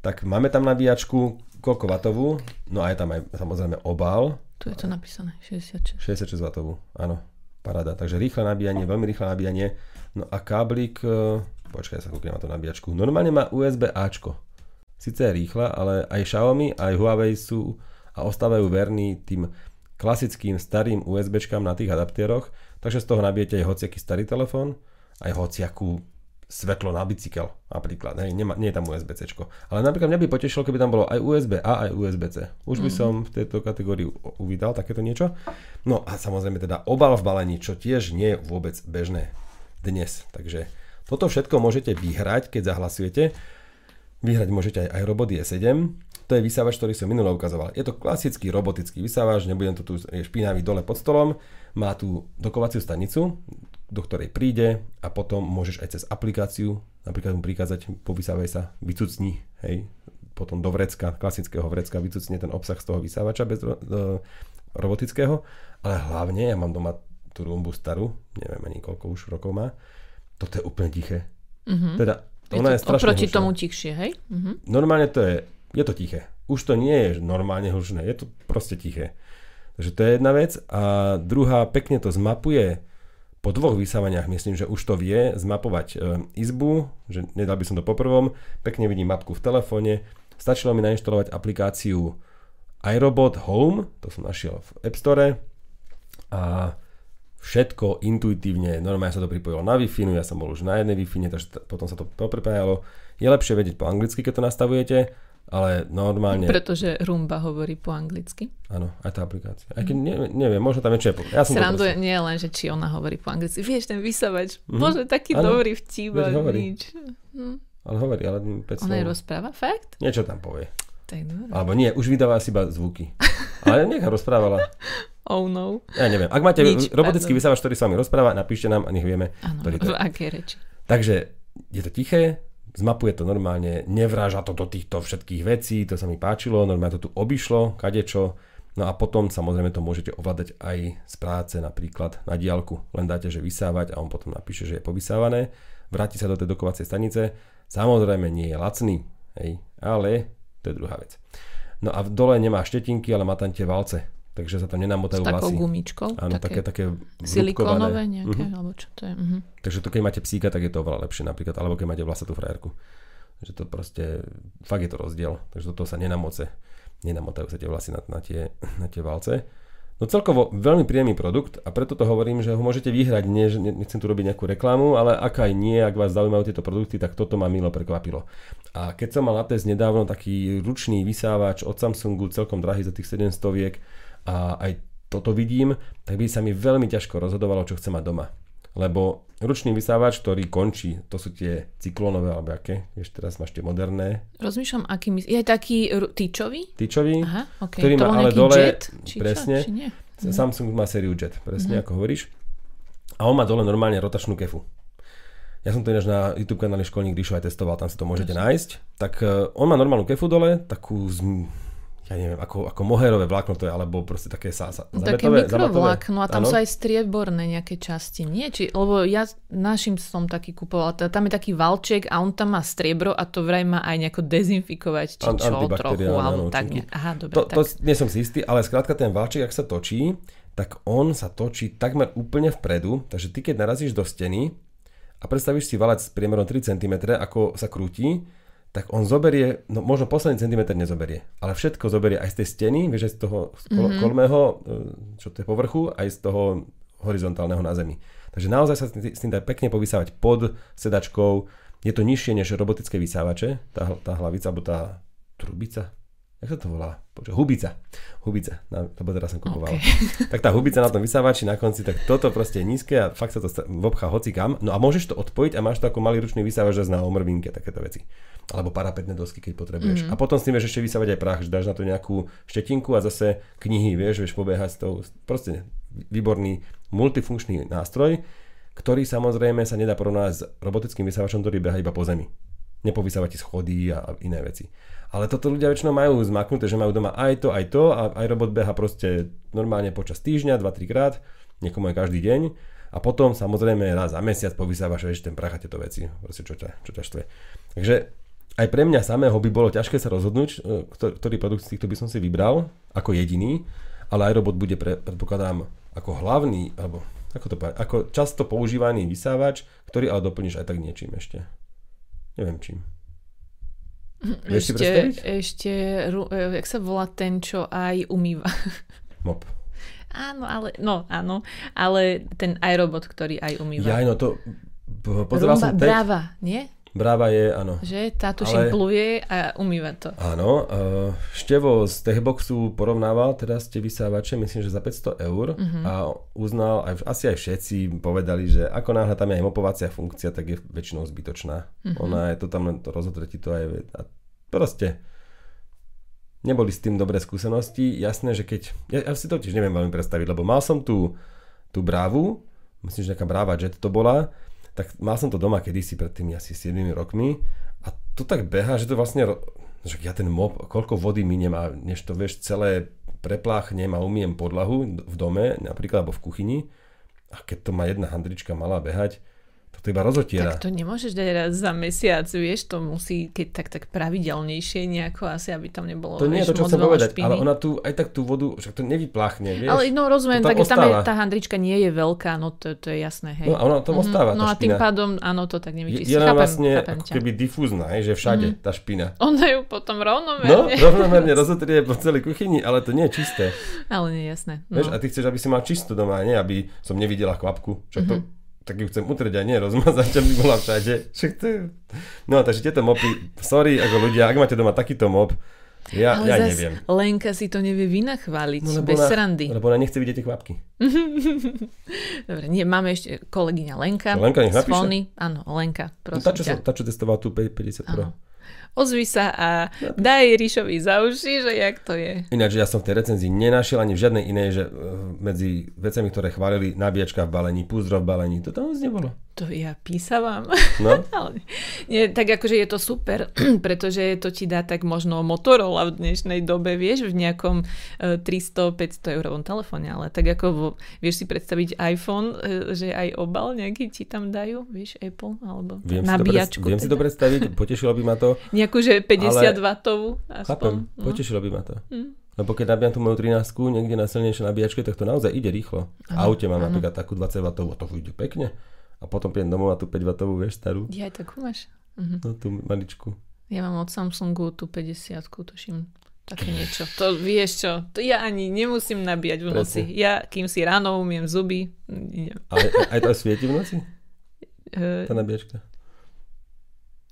[SPEAKER 2] tak máme tam nabíjačku, koľko watovú, no a je tam aj samozrejme obal,
[SPEAKER 1] Tu je to napísané, 66.
[SPEAKER 2] 66 W, áno, paráda. Takže rýchle nabíjanie, veľmi rýchle nabíjanie. No a káblik, e, počkaj, ja sa kúknem na tú nabíjačku. Normálne má USB Ačko. Sice je rýchla, ale aj Xiaomi, aj Huawei sú a ostávajú verní tým klasickým starým USBčkám na tých adaptéroch, takže z toho nabijete aj hociaký starý telefón, aj hociakú svetlo na bicykel napríklad, hej, nemá, nie je tam USB-C. Ale napríklad mňa by potešilo, keby tam bolo aj USB A, aj USB-C. Už by som v tejto kategórii uvítal takéto niečo. No a samozrejme teda obal v balení, čo tiež nie je vôbec bežné dnes. Takže toto všetko môžete vyhrať, keď zahlasujete. Vyhrať môžete aj, aj robot E7. To je vysávač, ktorý som minule ukazoval. Je to klasický robotický vysávač, nebudem to tu je špinavý dole pod stolom. Má tu dokovaciu stanicu, do ktorej príde a potom môžeš aj cez aplikáciu napríklad mu prikázať, povysávaj sa, vycucni, hej, potom do vrecka, klasického vrecka vycucne ten obsah z toho vysávača bez do, robotického, ale hlavne ja mám doma tú rumbu starú, neviem ani koľko už rokov má, toto je úplne tiché.
[SPEAKER 1] Mhm.
[SPEAKER 2] Teda
[SPEAKER 1] Je
[SPEAKER 2] ona
[SPEAKER 1] to
[SPEAKER 2] je strašne
[SPEAKER 1] oproti
[SPEAKER 2] hlučná.
[SPEAKER 1] tomu tichšie, hej? Mhm.
[SPEAKER 2] Normálne to je, je to tiché. Už to nie je normálne hlučné, je to proste tiché. Takže to je jedna vec. A druhá, pekne to zmapuje po dvoch vysávaniach, myslím, že už to vie zmapovať e, izbu, že nedal by som to po prvom, pekne vidím mapku v telefóne, stačilo mi nainštalovať aplikáciu iRobot Home, to som našiel v App Store a všetko intuitívne, normálne sa to pripojilo na wi no ja som bol už na jednej wi takže potom sa to poprepájalo. Je lepšie vedieť po anglicky, keď to nastavujete, ale normálne...
[SPEAKER 1] Pretože Rumba hovorí po anglicky.
[SPEAKER 2] Áno, aj tá aplikácia. Aj keď ne, neviem, možno tam je čo Ja
[SPEAKER 1] som Sranduje nie len, že či ona hovorí po anglicky. Vieš, ten vysavač, mm-hmm. bože, taký ano, dobrý vtip, nič.
[SPEAKER 2] Hm. Ale hovorí, ale
[SPEAKER 1] 5 Ona je rozpráva, fakt?
[SPEAKER 2] Niečo tam povie.
[SPEAKER 1] Tak dobre.
[SPEAKER 2] Alebo nie, už vydáva si iba zvuky. Ale nech rozprávala.
[SPEAKER 1] Oh no.
[SPEAKER 2] Ja neviem. Ak máte Nič, robotický vysávač, ktorý s vami rozpráva, napíšte nám a nech vieme,
[SPEAKER 1] je. v akej reči.
[SPEAKER 2] Takže je to tiché, zmapuje to normálne, nevráža to do týchto všetkých vecí, to sa mi páčilo, normálne to tu obišlo, kadečo. No a potom samozrejme to môžete ovládať aj z práce, napríklad na diálku. Len dáte, že vysávať a on potom napíše, že je povysávané. Vráti sa do tej dokovacej stanice. Samozrejme nie je lacný, hej, ale to je druhá vec. No a dole nemá štetinky, ale má tam tie valce. Takže sa tam nenamotajú.
[SPEAKER 1] S takou gumičkou?
[SPEAKER 2] Áno, také, také,
[SPEAKER 1] Silikónové nejaké, uh-huh. alebo čo to je? Uh-huh.
[SPEAKER 2] Takže to keď máte psíka, tak je to oveľa lepšie napríklad, alebo keď máte vlasatú frajerku. Že to proste, fakt je to rozdiel. Takže toto sa nenamoce. Nenamotajú sa tie vlasy na, na, tie, na tie valce. No celkovo veľmi príjemný produkt a preto to hovorím, že ho môžete vyhrať, nie, že nechcem tu robiť nejakú reklamu, ale ak aj nie, ak vás zaujímajú tieto produkty, tak toto ma milo prekvapilo. A keď som mal na test nedávno taký ručný vysávač od Samsungu, celkom drahý za tých 700 a aj toto vidím, tak by sa mi veľmi ťažko rozhodovalo, čo chcem mať doma. Lebo ručný vysávač, ktorý končí, to sú tie cyklónové, alebo aké, vieš, teraz máš tie moderné.
[SPEAKER 1] Rozmýšľam, aký mysl... Je taký tyčový?
[SPEAKER 2] Tyčový,
[SPEAKER 1] Aha, okay.
[SPEAKER 2] ktorý
[SPEAKER 1] to
[SPEAKER 2] má ale dole,
[SPEAKER 1] jet? Či
[SPEAKER 2] presne,
[SPEAKER 1] čo? Či nie?
[SPEAKER 2] Samsung má sériu Jet, presne mm. ako hovoríš. A on má dole normálne rotačnú kefu. Ja som to ináč na YouTube kanáli Školník Ríšo aj testoval, tam si to môžete nájsť. Tak uh, on má normálnu kefu dole, takú z, ja neviem, ako, ako moherové vlákno to je, alebo proste také sa, sa
[SPEAKER 1] Také mikrovlákno a tam ano? sú aj strieborné nejaké časti, nie? Či, lebo ja našim som taký kupoval, tam je taký valček a on tam má striebro a to vraj má aj nejako dezinfikovať, či An- čo trochu, alebo tak. Ne, aha, dobre,
[SPEAKER 2] to, tak. to nie som si istý, ale skrátka ten valček, ak sa točí, tak on sa točí takmer úplne vpredu, takže ty keď narazíš do steny a predstavíš si valec s priemerom 3 cm, ako sa krúti, tak on zoberie, no možno posledný centimetr nezoberie, ale všetko zoberie aj z tej steny, vieš, aj z toho mm-hmm. kolmého, e, čo to je povrchu, aj z toho horizontálneho na zemi. Takže naozaj sa s tým dá pekne povysávať pod sedačkou. Je to nižšie než robotické vysávače, tá, tá hlavica alebo tá trubica, jak sa to volá? Počo, hubica. Hubica, na, lebo teraz som kupoval. Okay. tak tá hubica na tom vysávači na konci, tak toto proste je nízke a fakt sa to vobchá hoci kam. No a môžeš to odpojiť a máš to ako malý ručný vysávač na omrvinke, takéto veci. Alebo parapetné dosky, keď potrebuješ. Mm-hmm. A potom s tým vieš ešte vysávať aj prach, že dáš na to nejakú štetinku a zase knihy, vieš, vieš pobiehať s tou, proste výborný multifunkčný nástroj, ktorý samozrejme sa nedá porovnať s robotickým vysávačom, ktorý beha iba po zemi. Nepovysávať ti schody a iné veci. Ale toto ľudia väčšinou majú zmaknuté, že majú doma aj to, aj to a aj robot beha proste normálne počas týždňa, 2-3 krát, niekomu aj každý deň. A potom samozrejme raz za mesiac povysávaš vieš, ten prach a tieto veci, proste čo ťa, čo ťa štve. Takže aj pre mňa samého by bolo ťažké sa rozhodnúť, e, ktorý produkt z týchto by som si vybral ako jediný, ale aj robot bude, pre, predpokladám, ako hlavný, alebo ako to povedať, ako často používaný vysávač, ktorý ale doplníš aj tak niečím ešte. Neviem čím.
[SPEAKER 1] Vieš ešte, si ešte, e, jak sa volá ten, čo aj umýva?
[SPEAKER 2] Mop.
[SPEAKER 1] Áno, ale, no áno, ale ten aj robot, ktorý aj umýva.
[SPEAKER 2] Ja, no to, pozeral som teď.
[SPEAKER 1] Brava, nie?
[SPEAKER 2] Bráva je, áno.
[SPEAKER 1] Že tá tuším ale... pluje a umýva to.
[SPEAKER 2] Áno. Uh, Števo z Techboxu porovnával teraz tie vysávače, myslím, že za 500 eur uh-huh. a uznal, aj, asi aj všetci povedali, že ako náhle tam je aj mopovacia funkcia, tak je väčšinou zbytočná. Uh-huh. Ona je to tam len to rozhodretí to aj a proste neboli s tým dobré skúsenosti. Jasné, že keď... Ja, ja si to tiež neviem veľmi predstaviť, lebo mal som tú, tú brávu, myslím, že nejaká bráva Jet to bola, tak mal som to doma kedysi pred tými asi 7 rokmi a to tak beha, že to vlastne, že ja ten mop, koľko vody miniem a než to vieš celé prepláchnem a umiem podlahu v dome, napríklad alebo v kuchyni a keď to má jedna handrička malá behať, To iba rozotiera.
[SPEAKER 1] Tak to nemôžeš dať raz za mesiac, vieš, to musí keď tak, tak pravidelnejšie nejako asi, aby tam nebolo
[SPEAKER 2] To nie je to, čo chcem povedať,
[SPEAKER 1] špiny.
[SPEAKER 2] ale ona tu aj tak tú vodu, však to nevypláchne, vieš.
[SPEAKER 1] Ale no rozumiem,
[SPEAKER 2] tam
[SPEAKER 1] tak tam je,
[SPEAKER 2] ostáva.
[SPEAKER 1] tá handrička nie je veľká, no to, to je jasné, hej.
[SPEAKER 2] No a ona tam
[SPEAKER 1] Mhm.
[SPEAKER 2] ostáva,
[SPEAKER 1] No a tým pádom, áno, to tak
[SPEAKER 2] je,
[SPEAKER 1] nevyčistí.
[SPEAKER 2] je len
[SPEAKER 1] chápem,
[SPEAKER 2] vlastne
[SPEAKER 1] chápem
[SPEAKER 2] ako keby difúzna, hej, že všade tá špina.
[SPEAKER 1] Ona ju potom
[SPEAKER 2] No,
[SPEAKER 1] rovnomerne.
[SPEAKER 2] rovnomerne rozotrie po celej kuchyni, ale to nie je čisté.
[SPEAKER 1] Ale nie, jasné. No.
[SPEAKER 2] Vieš, a ty chceš, aby si mal čisto doma, nie aby som nevidela kvapku. Však to,
[SPEAKER 1] Mhm.
[SPEAKER 2] Tak ju chcem utrieť a nie rozmazať, aby bola všade. Však to je... No, takže tieto mopy, sorry, ako ľudia, ak máte doma takýto mop, ja,
[SPEAKER 1] Ale
[SPEAKER 2] ja
[SPEAKER 1] zas
[SPEAKER 2] neviem.
[SPEAKER 1] Lenka si to nevie vynachváliť,
[SPEAKER 2] No,
[SPEAKER 1] bez
[SPEAKER 2] ona,
[SPEAKER 1] srandy.
[SPEAKER 2] lebo ona nechce vidieť tie kvapky.
[SPEAKER 1] Dobre, nie, máme ešte kolegyňa Lenka.
[SPEAKER 2] Lenka nech napíše.
[SPEAKER 1] Áno, Lenka,
[SPEAKER 2] No,
[SPEAKER 1] prosím
[SPEAKER 2] tá, čo,
[SPEAKER 1] ťa.
[SPEAKER 2] som, tá, čo testovala tú 50 Pro.
[SPEAKER 1] Áno. Ozvi sa a daj Ríšovi za uši, že jak to je.
[SPEAKER 2] Ináč, ja som v tej recenzii nenašiel ani v žiadnej inej, že eh, medzi vecami, ktoré chválili, nabíjačka v balení, púzdro v balení, to tam vôbec nebolo.
[SPEAKER 1] To ja písavam.
[SPEAKER 2] No,
[SPEAKER 1] Ale nie, tak akože je to super, pretože to ti dá tak možno Motorola v dnešnej dobe, vieš, v nejakom e, 300-500 eurovom telefóne, ale tak ako vo, vieš si predstaviť iPhone, e, že aj obal nejaký ti tam dajú, vieš, Apple, alebo
[SPEAKER 2] viem, si to,
[SPEAKER 1] nabíjačku.
[SPEAKER 2] viem si to
[SPEAKER 1] teda.
[SPEAKER 2] predstaviť, potešilo by ma to.
[SPEAKER 1] Nejakú, že 50
[SPEAKER 2] Ale-
[SPEAKER 1] W aspoň.
[SPEAKER 2] Chápem,
[SPEAKER 1] no.
[SPEAKER 2] potešilo by ma to.
[SPEAKER 1] Hm.
[SPEAKER 2] Lebo keď nabíjam tú moju 13 niekde na silnejšej nabíjačke, tak to naozaj ide rýchlo. V aute mám
[SPEAKER 1] áno.
[SPEAKER 2] napríklad takú 20 W, a to ide pekne. A potom prídem domov a tú 5 W, vieš, starú,
[SPEAKER 1] Ja aj takú máš? Mhm.
[SPEAKER 2] no tú maličku.
[SPEAKER 1] Ja mám od Samsungu tú 50 tuším. Také niečo. To vieš čo, to ja ani nemusím nabíjať v noci.
[SPEAKER 2] Presne.
[SPEAKER 1] Ja, kým si ráno umiem zuby, idem.
[SPEAKER 2] Ale aj to svieti v noci,
[SPEAKER 1] E,
[SPEAKER 2] tá nabíjačka.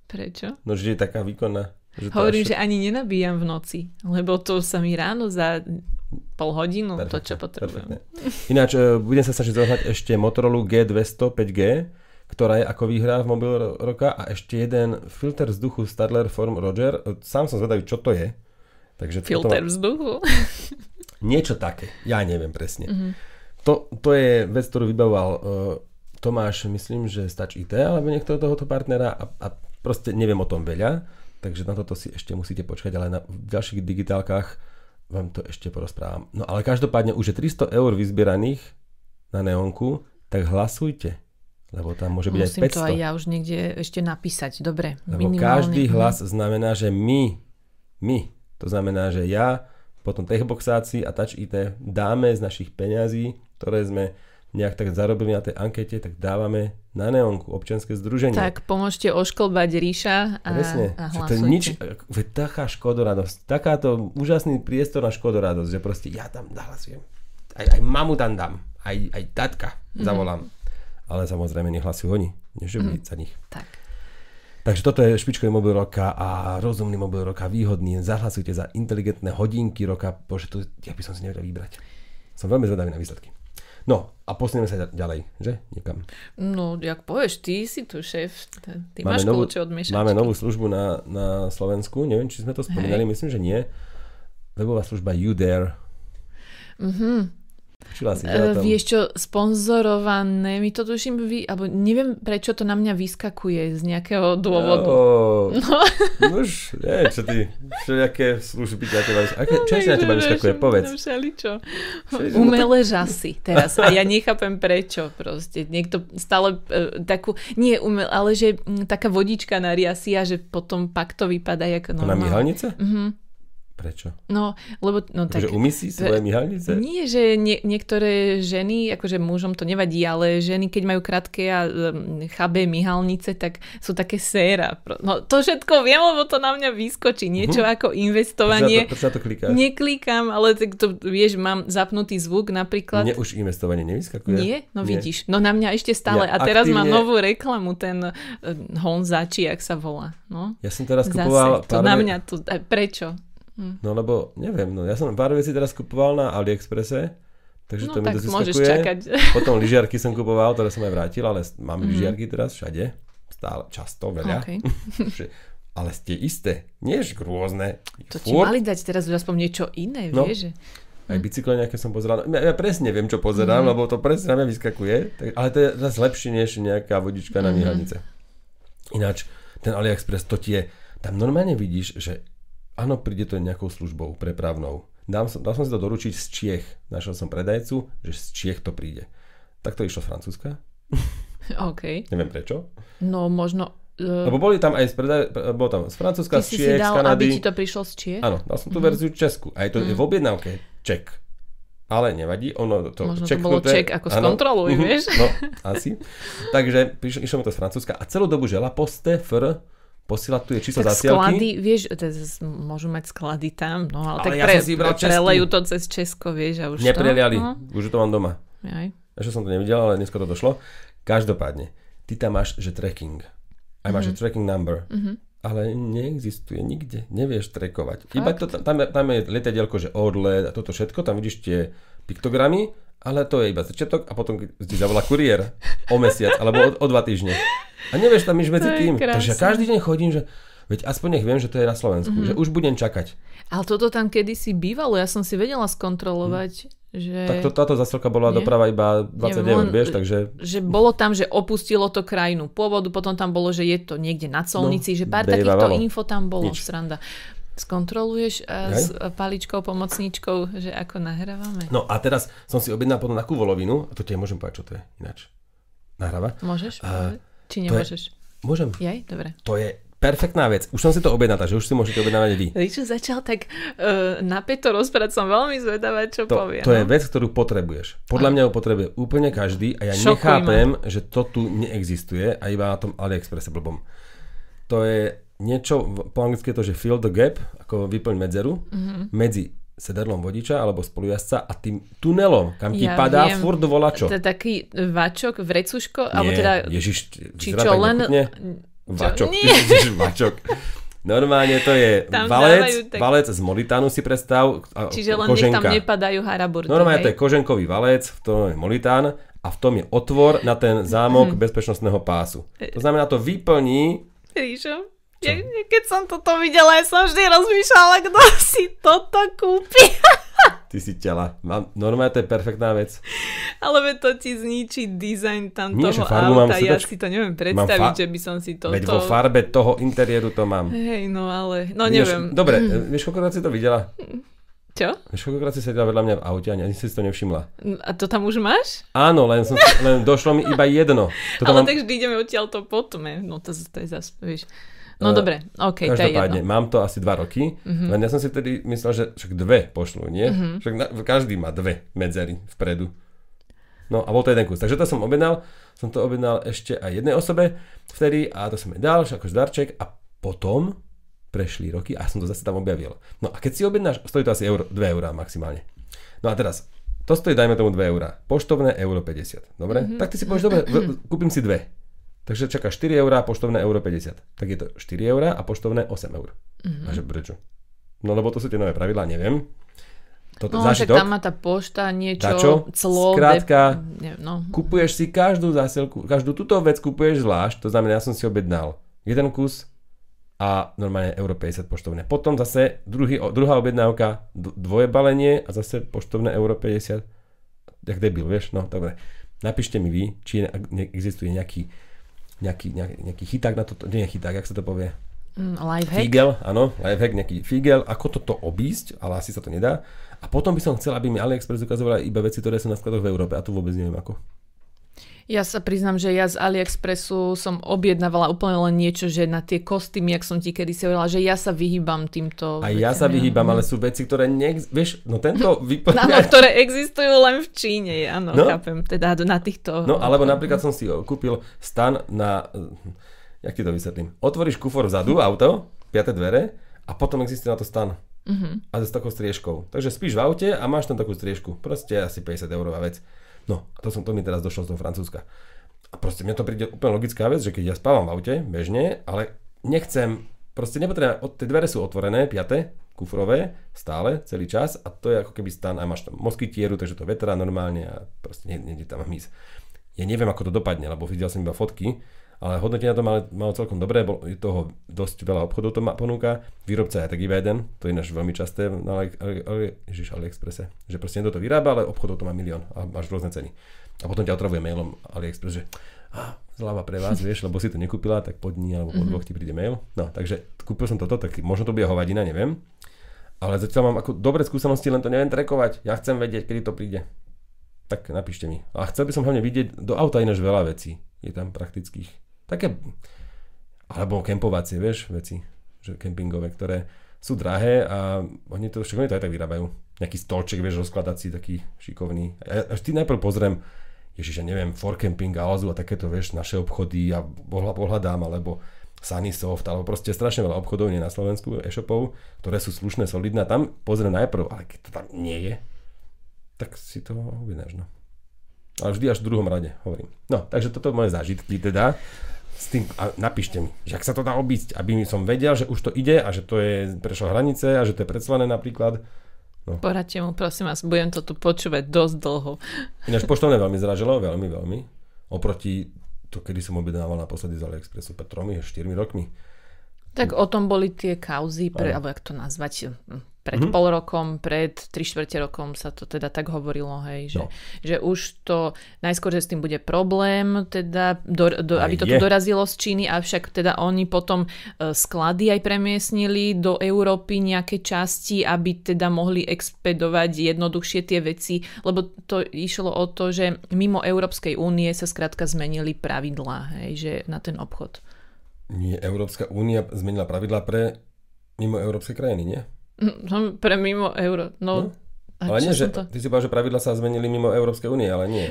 [SPEAKER 1] prečo?
[SPEAKER 2] No, že je taká výkonná. Že
[SPEAKER 1] Hovorím,
[SPEAKER 2] až-
[SPEAKER 1] že ani nenabíjam v noci, lebo to sa mi ráno za pol hodinu, to čo potrebujem.
[SPEAKER 2] perfektne. Ináč, e, budem sa snažiť zohnať ešte Motorola G200 5G, ktorá je ako výhra v mobil ro- roka a ešte jeden filter vzduchu Stadler Form Roger. E, Sám som zvedavý, čo to je. Takže
[SPEAKER 1] Filter vzduchu.
[SPEAKER 2] Niečo také, ja neviem presne.
[SPEAKER 1] Mhm.
[SPEAKER 2] To, to je vec, ktorú vybavoval uh, Tomáš, myslím, že Stač IT, alebo niekto tohoto partnera a, a proste neviem o tom veľa, takže na toto si ešte musíte počkať, ale na v ďalších digitálkach vám to ešte porozprávam. No ale každopádne už je 300 eur vyzbieraných na neonku, tak hlasujte, lebo tam môže byť
[SPEAKER 1] Musím
[SPEAKER 2] aj 500.
[SPEAKER 1] to aj ja už niekde ešte napísať. Dobre,
[SPEAKER 2] Lebo
[SPEAKER 1] minimálne.
[SPEAKER 2] každý hlas znamená, že my, my, to znamená, že ja, potom Techboxáci a Touch IT dáme z našich peňazí, ktoré sme nejak tak zarobili na tej ankete, tak dávame na Neonku, občianske združenie.
[SPEAKER 1] Tak pomôžte oškolbať Ríša a,
[SPEAKER 2] Presne.
[SPEAKER 1] a
[SPEAKER 2] Že to je
[SPEAKER 1] hlasujte.
[SPEAKER 2] nič, veď taká škodoradosť, takáto úžasný priestor na škodoradosť, že proste ja tam zahlasujem. Aj, aj mamu tam dám, aj, aj tatka
[SPEAKER 1] Mhm.
[SPEAKER 2] zavolám. Ale samozrejme nehlasujú oni, než mm za nich.
[SPEAKER 1] Tak.
[SPEAKER 2] Takže toto je špičkový mobil roka a rozumný mobil roka, výhodný. Zahlasujte za inteligentné hodinky roka. Bože, to ja by som si nevedel vybrať. Som veľmi zvedavý na výsledky. No a posunieme sa ďalej, že? Niekam.
[SPEAKER 1] No, jak povieš, ty si tu šéf. Ty
[SPEAKER 2] Máme
[SPEAKER 1] máš
[SPEAKER 2] novú-
[SPEAKER 1] kľúče od miešačky.
[SPEAKER 2] Máme novú službu na, na Slovensku. Neviem, či sme to spomínali, myslím, že nie. Webová služba UDare.
[SPEAKER 1] Mhm.
[SPEAKER 2] Počula si, tom?
[SPEAKER 1] vieš čo, sponzorované, mi to tuším, vy, alebo neviem prečo to na mňa vyskakuje z nejakého dôvodu.
[SPEAKER 2] Oh,
[SPEAKER 1] No.
[SPEAKER 2] už, nie, čo ty, všelijaké služby na teba, aké, čo ešte na teba vyskakuje, povedz.
[SPEAKER 1] No, všeličo.
[SPEAKER 2] No
[SPEAKER 1] Umelé žasy teraz. A ja nechápem prečo proste. Niekto stále uh, takú, nie umel, ale že mm, taká vodička na riasi a že potom pak to vypadá ako
[SPEAKER 2] To na
[SPEAKER 1] normálne.
[SPEAKER 2] myhalnice?
[SPEAKER 1] Mhm.
[SPEAKER 2] Prečo?
[SPEAKER 1] No, lebo no tak...
[SPEAKER 2] Takže umysí svoje myhalnice?
[SPEAKER 1] Nie, že nie, niektoré ženy, akože mužom to nevadí, ale ženy, keď majú krátke a um, chabé myhalnice, tak sú také séra. No to všetko viem, lebo to na mňa vyskočí. Niečo ako
[SPEAKER 2] Prečo na
[SPEAKER 1] investovanie.
[SPEAKER 2] to, prečo na to klikáš?
[SPEAKER 1] Neklikám, ale tak to, vieš, mám zapnutý zvuk napríklad.
[SPEAKER 2] Mne už investovanie nevyskakuje.
[SPEAKER 1] Nie? No vidíš. No na mňa ešte stále.
[SPEAKER 2] Ja
[SPEAKER 1] a teraz
[SPEAKER 2] aktívne-
[SPEAKER 1] novú reklamu, ten uh, Honza, či jak sa volá. No.
[SPEAKER 2] Ja som teraz
[SPEAKER 1] Zase,
[SPEAKER 2] kupoval
[SPEAKER 1] to
[SPEAKER 2] pár
[SPEAKER 1] na mňa, to, a prečo?
[SPEAKER 2] No lebo, neviem, no ja som pár vecí teraz kupoval na AliExpresse, takže
[SPEAKER 1] No
[SPEAKER 2] to mi
[SPEAKER 1] tak
[SPEAKER 2] dosť
[SPEAKER 1] môžeš čakať.
[SPEAKER 2] Potom lyžiarky som kupoval, ktoré som aj vrátil, ale mám
[SPEAKER 1] Mhm.
[SPEAKER 2] lyžiarky teraz všade. Stále, často, veľa.
[SPEAKER 1] Okay.
[SPEAKER 2] Ale ste isté, nie že rôzne.
[SPEAKER 1] To ti mali dať teraz aspoň niečo iné,
[SPEAKER 2] No.
[SPEAKER 1] vieš?
[SPEAKER 2] Aj bicykle nejaké som pozeral. Ja, ja presne viem, čo pozerám,
[SPEAKER 1] Mhm.
[SPEAKER 2] lebo to presne na mňa vyskakuje. Tak, ale to je zase lepšie než nejaká vodička na
[SPEAKER 1] Mhm.
[SPEAKER 2] myhalnice. Ináč, ten AliExpress, to ti je, tam normálne vidíš, že áno, príde to nejakou službou prepravnou. Dám som, dal som si to doručiť z Čiech. Našiel som predajcu, že z Čiech to príde. Tak to išlo z Francúzska.
[SPEAKER 1] OK.
[SPEAKER 2] Neviem prečo.
[SPEAKER 1] No možno... Uh,
[SPEAKER 2] Lebo boli tam aj z, predaj, bolo tam z Francúzska, z Čiech, z
[SPEAKER 1] dal,
[SPEAKER 2] Kanady.
[SPEAKER 1] aby ti to prišlo z Čiech?
[SPEAKER 2] Áno, dal som tú verziu Česku. Aj to je v objednávke Ček. Ale nevadí, ono to
[SPEAKER 1] Možno to
[SPEAKER 2] čeknuté-
[SPEAKER 1] bolo ček, ako skontroluj,
[SPEAKER 2] Mhm,
[SPEAKER 1] vieš?
[SPEAKER 2] No, asi. Takže išlo mi to z Francúzska a celú dobu žela poste, fr, posielať tu je číslo
[SPEAKER 1] Tak
[SPEAKER 2] zasielky.
[SPEAKER 1] sklady, vieš, môžu mať sklady tam, no ale,
[SPEAKER 2] Ale
[SPEAKER 1] tak
[SPEAKER 2] ja
[SPEAKER 1] pre,
[SPEAKER 2] som
[SPEAKER 1] prelejú to cez Česko, vieš, a už
[SPEAKER 2] Nepreliali,
[SPEAKER 1] to... No,
[SPEAKER 2] už to mám doma.
[SPEAKER 1] aj.
[SPEAKER 2] Ešte som to nevidel, ale dneska to došlo. Každopádne, ty tam máš, že tracking. Aj máš,
[SPEAKER 1] Mhm.
[SPEAKER 2] že tracking number. Ale neexistuje nikde. Nevieš trackovať. Iba to, tam, je- tam je lietadielko, že odlet a toto všetko. Tam vidíš tie piktogramy, ale to je iba začiatok a potom ti zavolá kuriér o mesiac alebo o, o dva týždne. A nevieš tam nič medzi tým. Takže ja každý deň chodím, že veď aspoň nech viem, že to je na Slovensku.
[SPEAKER 1] Mhm.
[SPEAKER 2] Že už budem čakať.
[SPEAKER 1] Ale toto tam kedysi bývalo, ja som si vedela skontrolovať, že...
[SPEAKER 2] Tak to, táto zasilka bola
[SPEAKER 1] Nie?
[SPEAKER 2] doprava iba 20
[SPEAKER 1] Neviem,
[SPEAKER 2] vieš, takže
[SPEAKER 1] že bolo tam, že opustilo to krajinu pôvodu, potom tam bolo, že je to niekde na colnici,
[SPEAKER 2] No,
[SPEAKER 1] že pár takýchto info tam bolo,
[SPEAKER 2] Nič.
[SPEAKER 1] sranda. Skontroluješ a s paličkou, pomocníčkou, že ako nahrávame?
[SPEAKER 2] No a teraz som si objednal potom takú volovinu, a to ti môžem povedať, čo to je ináč. Nahráva?
[SPEAKER 1] Môžeš?
[SPEAKER 2] A
[SPEAKER 1] Či
[SPEAKER 2] to je-
[SPEAKER 1] nemôžeš?
[SPEAKER 2] Môžem.
[SPEAKER 1] Jaj, dobre.
[SPEAKER 2] To je perfektná vec. Už som si to objednal, takže už si môžete objednávať vy.
[SPEAKER 1] Ričo začal tak uh, napäto rozprávať, som veľmi zvedavá, čo
[SPEAKER 2] To,
[SPEAKER 1] povie.
[SPEAKER 2] to
[SPEAKER 1] no?
[SPEAKER 2] je vec, ktorú potrebuješ. Podľa mňa ju potrebuje úplne každý a ja
[SPEAKER 1] Šokuj
[SPEAKER 2] nechápem, že to tu neexistuje a iba na tom AliExpresse blbom. To je niečo, po anglicky je to, že fill the gap, ako vyplň medzeru,
[SPEAKER 1] Mhm.
[SPEAKER 2] medzi sedadlom vodiča alebo spolujazca a tým tunelom, kam ti
[SPEAKER 1] Ja
[SPEAKER 2] padá
[SPEAKER 1] viem.
[SPEAKER 2] furt volačo.
[SPEAKER 1] To je taký vačok, vrecuško, alebo teda...
[SPEAKER 2] Ježiš,
[SPEAKER 1] či čo, len...
[SPEAKER 2] Vačok,
[SPEAKER 1] Nie.
[SPEAKER 2] vačok. Normálne to je
[SPEAKER 1] Tam
[SPEAKER 2] valec,
[SPEAKER 1] tak-
[SPEAKER 2] valec z molitánu si predstav. A
[SPEAKER 1] Čiže len
[SPEAKER 2] koženka.
[SPEAKER 1] tam nepadajú haraburty.
[SPEAKER 2] Normálne to
[SPEAKER 1] hej?
[SPEAKER 2] je koženkový valec, v tom je molitán a v tom je otvor na ten zámok bezpečnostného pásu. To znamená, to vyplní,
[SPEAKER 1] Ríšo, ja, keď som toto videla, ja som vždy rozmýšľala, kto si toto kúpi.
[SPEAKER 2] ty si tela. Mám, normálne to je perfektná vec.
[SPEAKER 1] Ale to ti zničí dizajn tam
[SPEAKER 2] Nie,
[SPEAKER 1] toho
[SPEAKER 2] farbu mám
[SPEAKER 1] auta. Ja
[SPEAKER 2] sedačky.
[SPEAKER 1] si to neviem predstaviť,
[SPEAKER 2] fa-
[SPEAKER 1] že by som si toto...
[SPEAKER 2] Veď vo farbe toho interiéru to mám.
[SPEAKER 1] Hej, no ale... No
[SPEAKER 2] Vieš,
[SPEAKER 1] neviem.
[SPEAKER 2] Dobre, e, vieš, koľkokrát si to videla?
[SPEAKER 1] Čo?
[SPEAKER 2] Vieš, koľkokrát si sedela vedľa mňa v aute a ani si to nevšimla?
[SPEAKER 1] A to tam už máš?
[SPEAKER 2] Áno, len, som, len došlo mi iba jedno. Toto
[SPEAKER 1] ale
[SPEAKER 2] mám,
[SPEAKER 1] tak vždy ideme odtiaľ to potom. eh. No to, to je zase, vieš. No
[SPEAKER 2] Eh,
[SPEAKER 1] dobre, OK, to je jedno.
[SPEAKER 2] mám to asi dva roky, mm-hmm. len ja som si vtedy myslel, že však dve pošlú, nie? Mm-hmm. Však na, každý má dve medzery vpredu. No a bol to jeden kus. Takže to som objednal, som to objednal ešte aj jednej osobe vtedy a to som jej dal, akože darček a potom prešli roky a som to zase tam objavil. No a keď si objednáš, stojí to asi euro, 2 eurá maximálne. No a teraz, to stojí dajme tomu 2 eurá. Poštovné euro 50. Dobre? Mm-hmm. Tak ty si povieš, dobre, kúpim si dve. Takže čaká 4 eurá, poštovné euro 50. Tak je to 4 eurá a poštovné 8 eur. Mm-hmm. A že prečo? No lebo to sú tie nové pravidlá, neviem. Toto
[SPEAKER 1] No,
[SPEAKER 2] zážitok,
[SPEAKER 1] tam má tá pošta niečo,
[SPEAKER 2] Dačo?
[SPEAKER 1] clo,
[SPEAKER 2] Skrátka,
[SPEAKER 1] de... no.
[SPEAKER 2] kupuješ si každú zásielku, každú túto vec kupuješ zvlášť, to znamená, ja som si objednal jeden kus a normálne euro 50 poštovné. Potom zase druhý, druhá objednávka, dvoje balenie a zase poštovné euro 50. Jak debil, vieš? No, dobre. Napíšte mi vy, či existuje nejaký, nejaký, nejaký, nejaký chyták na toto, nie chyták, jak sa to povie?
[SPEAKER 1] Mm, lifehack.
[SPEAKER 2] Figel, áno, lifehack, nejaký figel, ako toto obísť, ale asi sa to nedá. A potom by som chcel, aby mi AliExpress ukazovala iba veci, ktoré sú na skladoch v Európe a tu vôbec neviem ako.
[SPEAKER 1] Ja sa priznám, že ja z AliExpressu som objednávala úplne len niečo, že na tie kostýmy, jak som ti kedy si hovorila, že ja sa vyhýbam týmto
[SPEAKER 2] A ja sa
[SPEAKER 1] veciam,
[SPEAKER 2] vyhýbam, ale sú veci, ktoré neex... Vieš, no tento
[SPEAKER 1] Áno,
[SPEAKER 2] vyplňa...
[SPEAKER 1] ktoré existujú len v Číne, áno,
[SPEAKER 2] No.
[SPEAKER 1] chápem. Teda na týchto...
[SPEAKER 2] No alebo napríklad som si kúpil stan na... Jak ti to vysvetlím? Otvoríš kufor vzadu, auto, piaté dvere a potom existuje na to stan.
[SPEAKER 1] Mhm.
[SPEAKER 2] A s takou striežkou. Takže spíš v aute a máš tam takú striežku. Proste asi 50 eurová vec. No, to, som, to mi teraz došlo z toho Francúzska. A proste mne to príde úplne logická vec, že keď ja spávam v aute, bežne, ale nechcem, proste nepotrebujem, tie dvere sú otvorené, piaté, kufrové, stále, celý čas a to je ako keby stan a máš tam moskytieru, takže to vetrá normálne a proste nie, tam hmyz. Ja neviem, ako to dopadne, lebo videl som iba fotky, ale hodnotenia to malo, malo celkom dobré, bol, je toho dosť veľa obchodov to má, ponúka, výrobca je tak iba jeden, to je ináč veľmi časté na Ali, Ali, Ali, Ježiš, AliExpresse, že proste niekto to vyrába, ale obchodov to má milión a máš rôzne ceny. A potom ťa otravuje mailom AliExpress, že ah, zľava pre vás, vieš, lebo si to nekúpila, tak po dní alebo po dvoch ti príde mail. No, takže kúpil som toto, tak možno to bude hovadina, neviem. Ale zatiaľ mám ako dobré skúsenosti, len to neviem trekovať. Ja chcem vedieť, kedy to príde. tak napíšte mi. A chcel by som hlavne vidieť do auta ináč veľa vecí. Je tam praktických. Také, alebo kempovacie, vieš, veci, že kempingové, ktoré sú drahé a oni to, však oni to aj tak vyrábajú. Nejaký stolček, vieš, rozkladací, taký šikovný. A až ty najprv pozriem, ježiš, ja neviem, for camping, Alzu a takéto, vieš, naše obchody a pohľadám, alebo Sunnysoft, alebo proste strašne veľa obchodov nie na Slovensku, e-shopov, ktoré sú slušné, solidné. Tam pozriem najprv, ale keď to tam nie je, tak si to objednáš, no. Ale vždy až v druhom rade, hovorím. No, takže toto moje zážitky teda. S tým, a napíšte mi, že ak sa to dá obísť, aby som vedel, že už to ide a že to je prešlo hranice a že to je predslané napríklad.
[SPEAKER 1] No. Poradte mu, prosím vás, budem to tu počúvať dosť dlho.
[SPEAKER 2] Ináč poštovné veľmi zražilo, veľmi, veľmi. Oproti to, kedy som objednával naposledy z AliExpressu pred 3 4 rokmi.
[SPEAKER 1] Tak o tom boli tie kauzy, pre, alebo jak to nazvať, pred mm-hmm. pol rokom, pred tri štvrte rokom sa to teda tak hovorilo, hej, že, no. že už to najskôr, že s tým bude problém, teda do, do, aby to tu dorazilo z Číny, avšak teda oni potom uh, sklady aj premiesnili do Európy nejaké časti, aby teda mohli expedovať jednoduchšie tie veci, lebo to išlo o to, že mimo Európskej únie sa skrátka zmenili pravidlá, hej, že na ten obchod.
[SPEAKER 2] Nie, Európska únia zmenila pravidlá pre mimo európske krajiny, nie?
[SPEAKER 1] No, pre mimo euro. No,
[SPEAKER 2] no. Ale nie, že to? ty si povedal, že pravidla sa zmenili mimo Európskej únie, ale nie.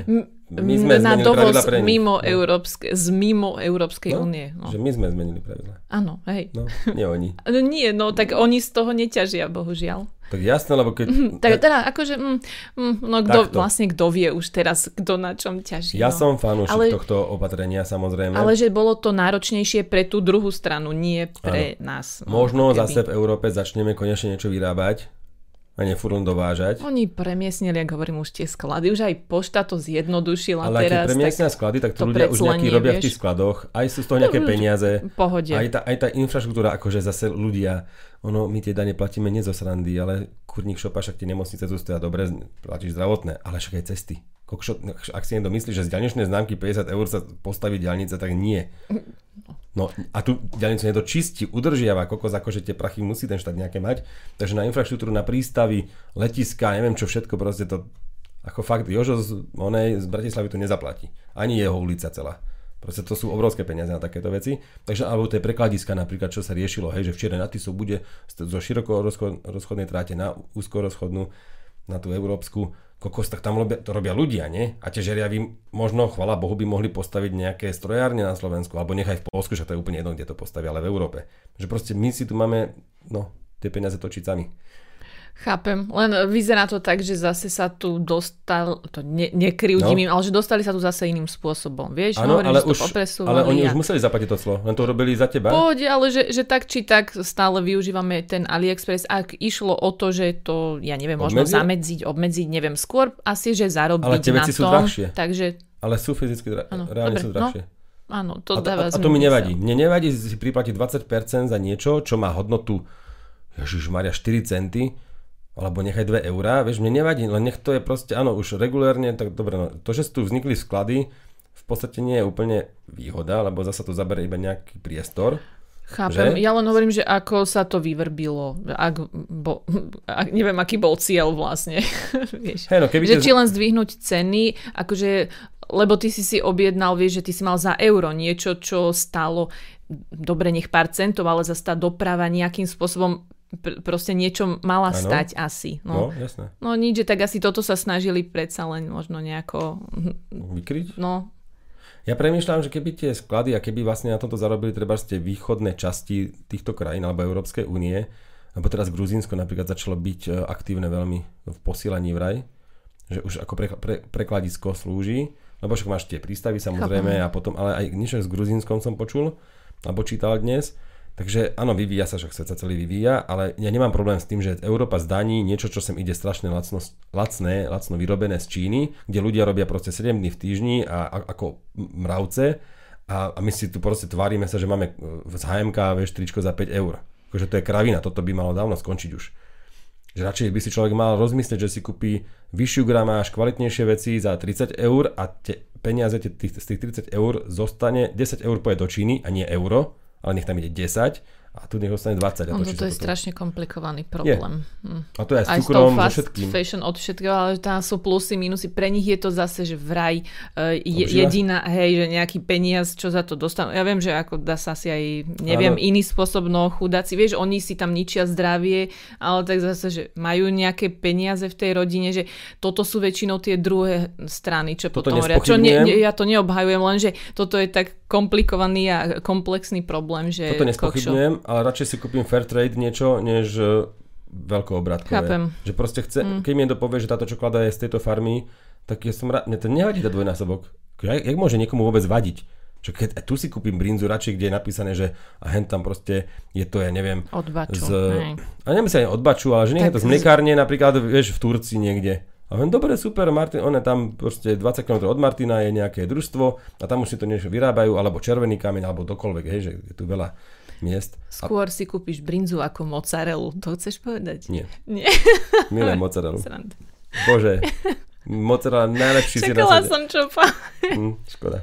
[SPEAKER 1] My sme na dovoz pre mimo no. Európske, z mimo Európskej no? únie.
[SPEAKER 2] No. Že my sme zmenili pravidla.
[SPEAKER 1] Áno, hej.
[SPEAKER 2] No, nie oni.
[SPEAKER 1] No nie, no tak oni z toho neťažia, bohužiaľ.
[SPEAKER 2] Tak jasné, lebo keď...
[SPEAKER 1] Mm, tak teda akože, mm, mm, no kto, vlastne kto vie už teraz, kto na čom ťaží.
[SPEAKER 2] Ja no. som fanúšik ale, tohto opatrenia, samozrejme.
[SPEAKER 1] Ale že bolo to náročnejšie pre tú druhú stranu, nie pre ano. nás.
[SPEAKER 2] No, Možno keby. zase v Európe začneme konečne niečo vyrábať, a nefúrom dovážať.
[SPEAKER 1] Oni premiesnili, ako hovorím, už tie sklady. Už aj pošta to zjednodušila
[SPEAKER 2] Ale
[SPEAKER 1] teraz.
[SPEAKER 2] Ale premiesnia sklady, tak to, to ľudia už nejaký robia vieš? v tých skladoch. Aj sú z toho nejaké peniaze.
[SPEAKER 1] Pohode.
[SPEAKER 2] Aj tá, aj tá infraštruktúra, akože zase ľudia, ono, my tie dane platíme nie zo srandy, ale kurník šopa, však tie nemocnice stoja dobre, platíš zdravotné, ale však aj cesty. Kokšo, ak si niekto myslí, že z ďalničnej známky 50 eur sa postaví diálnica, tak nie. No a tu diálnicu niekto čistí, udržiava, kokos, akože tie prachy musí ten štát nejaké mať. Takže na infraštruktúru, na prístavy, letiska, neviem čo všetko, proste to, ako fakt, Jožo z, onej, z Bratislavy to nezaplatí. Ani jeho ulica celá. Proste to sú obrovské peniaze na takéto veci. Takže alebo to je prekladiska napríklad, čo sa riešilo, hej, že včera na Tisu bude zo široko rozchodnej tráte na úzko rozchodnú, na tú európsku, kokos, tak tam robia, to robia ľudia, nie? A tie žeriavy možno, chvala Bohu, by mohli postaviť nejaké strojárne na Slovensku, alebo nechaj v Polsku, že to je úplne jedno, kde to postavia, ale v Európe. Že proste my si tu máme, no, tie peniaze točiť sami.
[SPEAKER 1] Chápem, len vyzerá to tak, že zase sa tu dostal, to ne, nekrivdím no. im, ale že dostali sa tu zase iným spôsobom, vieš?
[SPEAKER 2] Ano, Hovorím, ale, už, ale oni a... už museli zaplatiť to clo, len to robili za teba.
[SPEAKER 1] Pohode, ale že, že tak či tak stále využívame ten AliExpress, ak išlo o to, že to, ja neviem, možno Obmedzil? zamedziť, obmedziť, neviem, skôr asi, že zarobiť ale tie veci na tom. sú drahšie. Takže...
[SPEAKER 2] Ale sú fyzicky dra- ano, reálne dobre, sú drahšie. No.
[SPEAKER 1] Áno, to a, dáva
[SPEAKER 2] a, a to mi nevadí. Mne nevadí si priplatiť 20% za niečo, čo má hodnotu Ježiš Maria 4 centy, alebo nechaj 2 eurá, vieš, mne nevadí, len nech to je proste, áno, už regulérne, tak dobre, no, to, že tu vznikli sklady, v podstate nie je úplne výhoda, lebo zasa to zabere iba nejaký priestor.
[SPEAKER 1] Chápem, že? ja len hovorím, že ako sa to vyvrbilo, ak, bo, ak, neviem, aký bol cieľ vlastne, vieš.
[SPEAKER 2] Hey, no, keby
[SPEAKER 1] že te... či len zdvihnúť ceny, akože, lebo ty si si objednal, vieš, že ty si mal za euro niečo, čo stálo dobre nech pár centov, ale zase tá doprava nejakým spôsobom pr- proste niečo mala ano. stať asi.
[SPEAKER 2] No. no, jasné.
[SPEAKER 1] No nič, že tak asi toto sa snažili predsa len možno nejako...
[SPEAKER 2] Vykryť?
[SPEAKER 1] No.
[SPEAKER 2] Ja premýšľam, že keby tie sklady a keby vlastne na tomto zarobili treba tie východné časti týchto krajín alebo Európskej únie, lebo teraz Gruzínsko napríklad začalo byť e, aktívne veľmi v posielaní vraj, že už ako pre, pre, prekladisko slúži, lebo však máš tie prístavy samozrejme a potom, ale aj niečo s Gruzínskom som počul, alebo čítal dnes, Takže áno, vyvíja sa, že svet sa celý vyvíja, ale ja nemám problém s tým, že Európa zdaní niečo, čo sem ide strašne lacno, lacné, lacno vyrobené z Číny, kde ľudia robia proste 7 dní v týždni a, a ako mravce a, a my si tu proste tvárime sa, že máme z HMK vieš, tričko za 5 eur. Akože to je kravina, toto by malo dávno skončiť už. Že radšej by si človek mal rozmyslieť, že si kúpi vyššiu gramáž, kvalitnejšie veci za 30 eur a tie peniaze tých, z tých 30 eur zostane, 10 eur poje do Číny a nie euro ale nech tam ide 10 a tu nech ostane 20. A
[SPEAKER 1] No,
[SPEAKER 2] točí
[SPEAKER 1] to
[SPEAKER 2] sa
[SPEAKER 1] je
[SPEAKER 2] tu.
[SPEAKER 1] strašne komplikovaný problém. Hm.
[SPEAKER 2] A to je aj s
[SPEAKER 1] Aj s
[SPEAKER 2] cukrom, so všetkým.
[SPEAKER 1] fashion od všetkého, ale tam sú plusy, minusy. Pre nich je to zase, že vraj uh, je, jediná, hej, že nejaký peniaz, čo za to dostanú. Ja viem, že ako dá sa asi aj, neviem,
[SPEAKER 2] Áno.
[SPEAKER 1] iný spôsob, no chudáci, vieš, oni si tam ničia zdravie, ale tak zase, že majú nejaké peniaze v tej rodine, že toto sú väčšinou tie druhé strany, čo
[SPEAKER 2] Toto
[SPEAKER 1] potom hovoria. Čo ne, ne, ja to neobhajujem, lenže toto je tak komplikovaný a komplexný problém, že
[SPEAKER 2] Toto nespochybňujem, ale radšej si kúpim fair trade niečo, než e, veľkoobratkové.
[SPEAKER 1] Chápem.
[SPEAKER 2] Že proste chce, mm. keď mi niekto povie, že táto čokoláda je z tejto farmy, tak ja som rád, mne to nevadí tá dvojnásobok. Jak, jak môže niekomu vôbec vadiť? Čo keď tu si kúpim brinzu radšej, kde je napísané, že a hen tam proste je to, ja neviem,
[SPEAKER 1] Od baču,
[SPEAKER 2] z, a nemyslím ani od baču, ale že nie je to z mliekárne, napríklad, vieš, v Turcii niekde. A hovorím, dobre, super, Martin, one tam proste 20 km od Martina je nejaké družstvo a tam už si to niečo vyrábajú, alebo červený kameň, alebo dokoľvek, hej, že je tu veľa miest. A
[SPEAKER 1] Skôr si kúpiš brinzu ako mozzarellu. To chceš povedať?
[SPEAKER 2] nie,
[SPEAKER 1] Nie.
[SPEAKER 2] milé mozzarellu.
[SPEAKER 1] Sranda.
[SPEAKER 2] Bože, mozzarella najlepší si
[SPEAKER 1] Čakala som čo pa.
[SPEAKER 2] Hm, škoda.